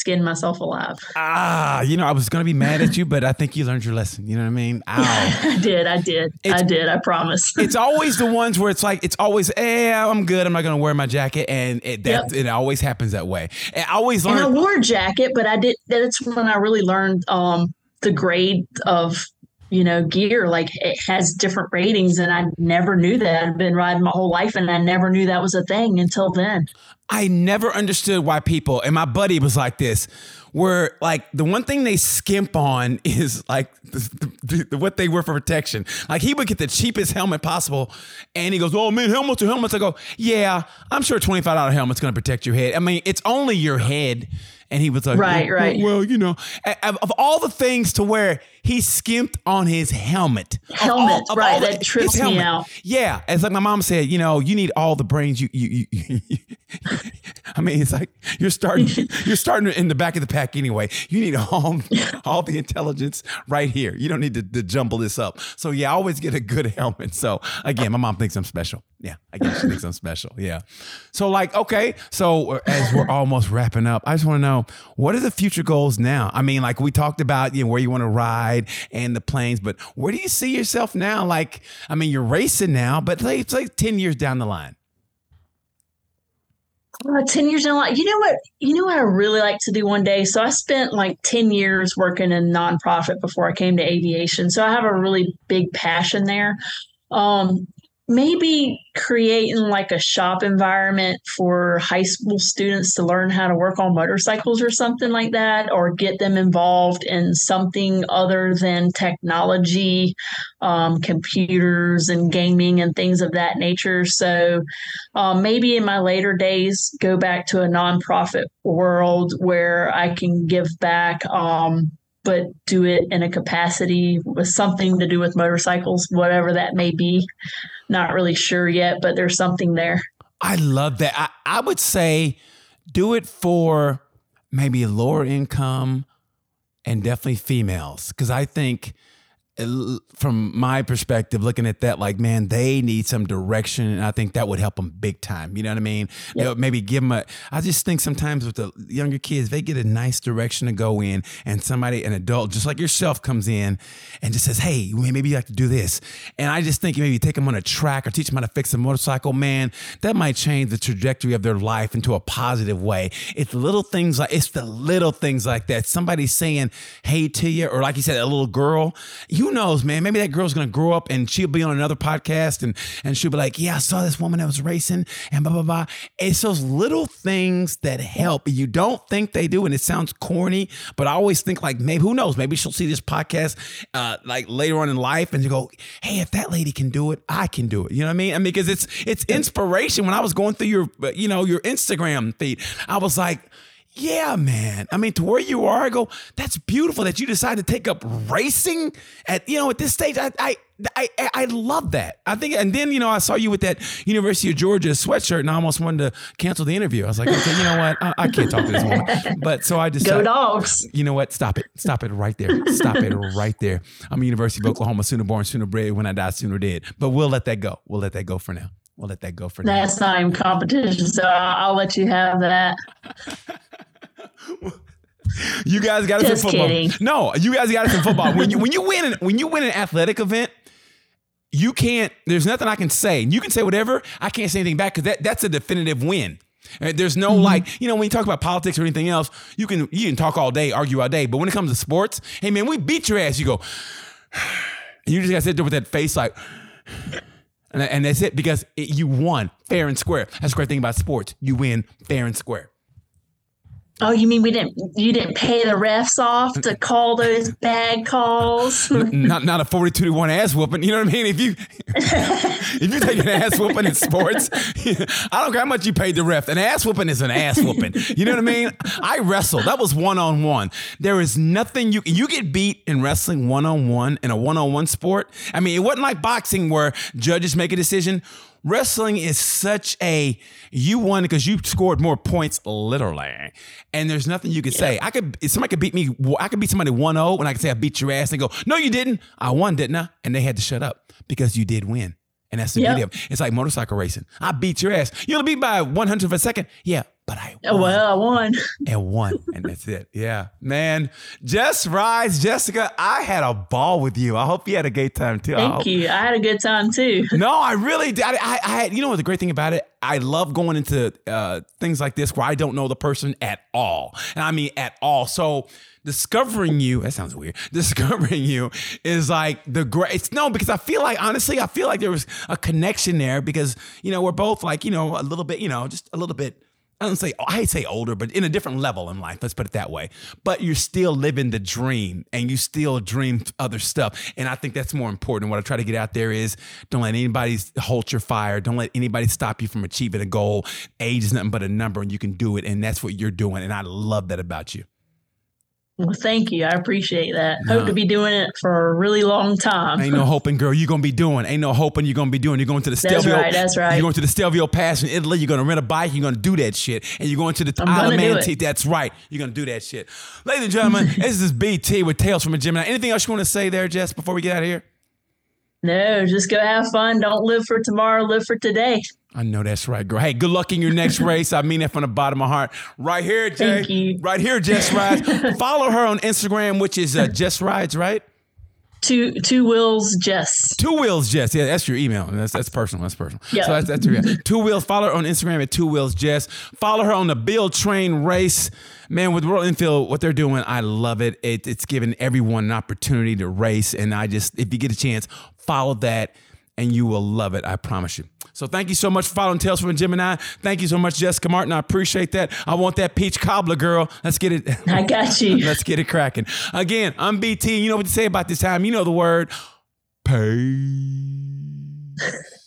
skin myself alive. Ah, you know, I was gonna be mad at you, but I think you learned your lesson. You know what I mean? Ow. I did, I did, it's, I did. I promise. it's always the ones where it's like it's always, eh, I'm good. I'm not gonna wear my jacket, and it that yep. it always happens that way. And I always learned. And I wore a jacket, but I did. That's when I really learned um, the grade of you know, gear. Like it has different ratings, and I never knew that. I've been riding my whole life, and I never knew that was a thing until then. I never understood why people, and my buddy was like this, where like the one thing they skimp on is like the, the, the, what they wear for protection. Like he would get the cheapest helmet possible, and he goes, "Oh man, helmets are helmets." I go, "Yeah, I'm sure twenty five dollar helmet's going to protect your head. I mean, it's only your head." And he was like, right, well, right. Well, you know, of all the things to wear, he skimped on his helmet. Helmet, all, right? that trips me out. Yeah, it's like my mom said. You know, you need all the brains you you. you, you I mean, it's like you're starting you're starting in the back of the pack anyway. You need all all the intelligence right here. You don't need to, to jumble this up. So yeah, I always get a good helmet. So again, my mom thinks I'm special. Yeah, I guess she thinks I'm special. Yeah. So like, okay, so as we're almost wrapping up, I just want to know what are the future goals now? I mean, like we talked about, you know, where you want to ride and the planes, but where do you see yourself now? Like, I mean, you're racing now, but like, it's like 10 years down the line. Uh, 10 years in life. You know what? You know what I really like to do one day? So I spent like 10 years working in nonprofit before I came to aviation. So I have a really big passion there. Um, maybe creating like a shop environment for high school students to learn how to work on motorcycles or something like that, or get them involved in something other than technology, um, computers and gaming and things of that nature. So um, maybe in my later days, go back to a nonprofit world where I can give back. Um, but do it in a capacity with something to do with motorcycles, whatever that may be. Not really sure yet, but there's something there. I love that. I, I would say do it for maybe lower income and definitely females because I think from my perspective, looking at that, like, man, they need some direction. And I think that would help them big time. You know what I mean? Yep. Maybe give them a, I just think sometimes with the younger kids, they get a nice direction to go in and somebody, an adult, just like yourself comes in and just says, hey, maybe you like to do this. And I just think maybe take them on a track or teach them how to fix a motorcycle, man, that might change the trajectory of their life into a positive way. It's little things like, it's the little things like that. Somebody saying, hey to you, or like you said, a little girl, you knows, man? Maybe that girl's gonna grow up and she'll be on another podcast and and she'll be like, Yeah, I saw this woman that was racing and blah blah blah. It's those little things that help. You don't think they do, and it sounds corny, but I always think like maybe who knows? Maybe she'll see this podcast uh, like later on in life and you go, Hey, if that lady can do it, I can do it. You know what I mean? I mean, because it's it's inspiration. When I was going through your you know your Instagram feed, I was like yeah, man. I mean, to where you are, I go, that's beautiful that you decided to take up racing at, you know, at this stage. I, I, I, I love that. I think, and then, you know, I saw you with that University of Georgia sweatshirt and I almost wanted to cancel the interview. I was like, okay, you know what? I, I can't talk to this woman. But so I just, go dogs. You know what? Stop it. Stop it right there. Stop it right there. I'm a University of Oklahoma, sooner born, sooner bred. When I die, sooner dead. But we'll let that go. We'll let that go for now. We'll let that go for now. That's not even competition. So I'll let you have that. You guys got us in football. Kidding. No, you guys got us in football. When you when you win an, when you win an athletic event, you can't. There's nothing I can say. You can say whatever. I can't say anything back because that that's a definitive win. There's no mm-hmm. like, you know, when you talk about politics or anything else, you can you can talk all day, argue all day. But when it comes to sports, hey man, we beat your ass. You go, and you just gotta sit there with that face like, and, and that's it because it, you won fair and square. That's the great thing about sports. You win fair and square. Oh, you mean we didn't? You didn't pay the refs off to call those bad calls? not not a forty-two to one ass whooping. You know what I mean? If you if you take an ass whooping in sports, I don't care how much you paid the ref. An ass whooping is an ass whooping. You know what I mean? I wrestled. That was one on one. There is nothing you you get beat in wrestling one on one in a one on one sport. I mean, it wasn't like boxing where judges make a decision wrestling is such a you won because you scored more points literally and there's nothing you can yeah. say i could if somebody could beat me i could beat somebody 1-0 and i could say i beat your ass and go no you didn't i won didn't i and they had to shut up because you did win and that's the yep. beauty of it. It's like motorcycle racing. I beat your ass. You'll beat by 100 of a second. Yeah, but I won. Well, I won. And won. and that's it. Yeah. Man, Jess Rise, Jessica, I had a ball with you. I hope you had a great time too. Thank I you. I had a good time too. no, I really did. I, I, I, you know what the great thing about it? I love going into uh, things like this where I don't know the person at all. And I mean at all. So discovering you that sounds weird discovering you is like the great it's no because i feel like honestly i feel like there was a connection there because you know we're both like you know a little bit you know just a little bit I don't say I say older, but in a different level in life. Let's put it that way. But you're still living the dream, and you still dream other stuff. And I think that's more important. What I try to get out there is don't let anybody hold your fire. Don't let anybody stop you from achieving a goal. Age is nothing but a number, and you can do it. And that's what you're doing. And I love that about you. Well, thank you. I appreciate that. Hope to be doing it for a really long time. Ain't no hoping, girl. You're gonna be doing. Ain't no hoping you're gonna be doing. You're going to the Stelvio. That's right. That's right. You're going to the Stelvio Pass in Italy. You're gonna rent a bike. You're gonna do that shit. And you're going to the Isle of Man. That's right. You're gonna do that shit. Ladies and gentlemen, this is BT with Tales from a Gemini. Anything else you want to say there, Jess, before we get out of here? No, just go have fun. Don't live for tomorrow. Live for today. I know that's right, girl. Hey, good luck in your next race. I mean that from the bottom of my heart. Right here, Jay. Right here, Jess Rides. Follow her on Instagram, which is uh, Jess Rides, right? Two two wheels Jess. Two wheels Jess. Yeah, that's your email. That's that's personal. That's personal. Yeah. So that's that's your two wheels. Follow her on Instagram at two wheels Jess. Follow her on the Build Train Race. Man, with Royal Enfield, what they're doing, I love it. it. It's giving everyone an opportunity to race, and I just if you get a chance, follow that, and you will love it. I promise you. So thank you so much for following Tales from Gemini. Thank you so much, Jessica Martin. I appreciate that. I want that peach cobbler, girl. Let's get it. I got you. Let's get it cracking. Again, I'm BT. You know what to say about this time. You know the word pay.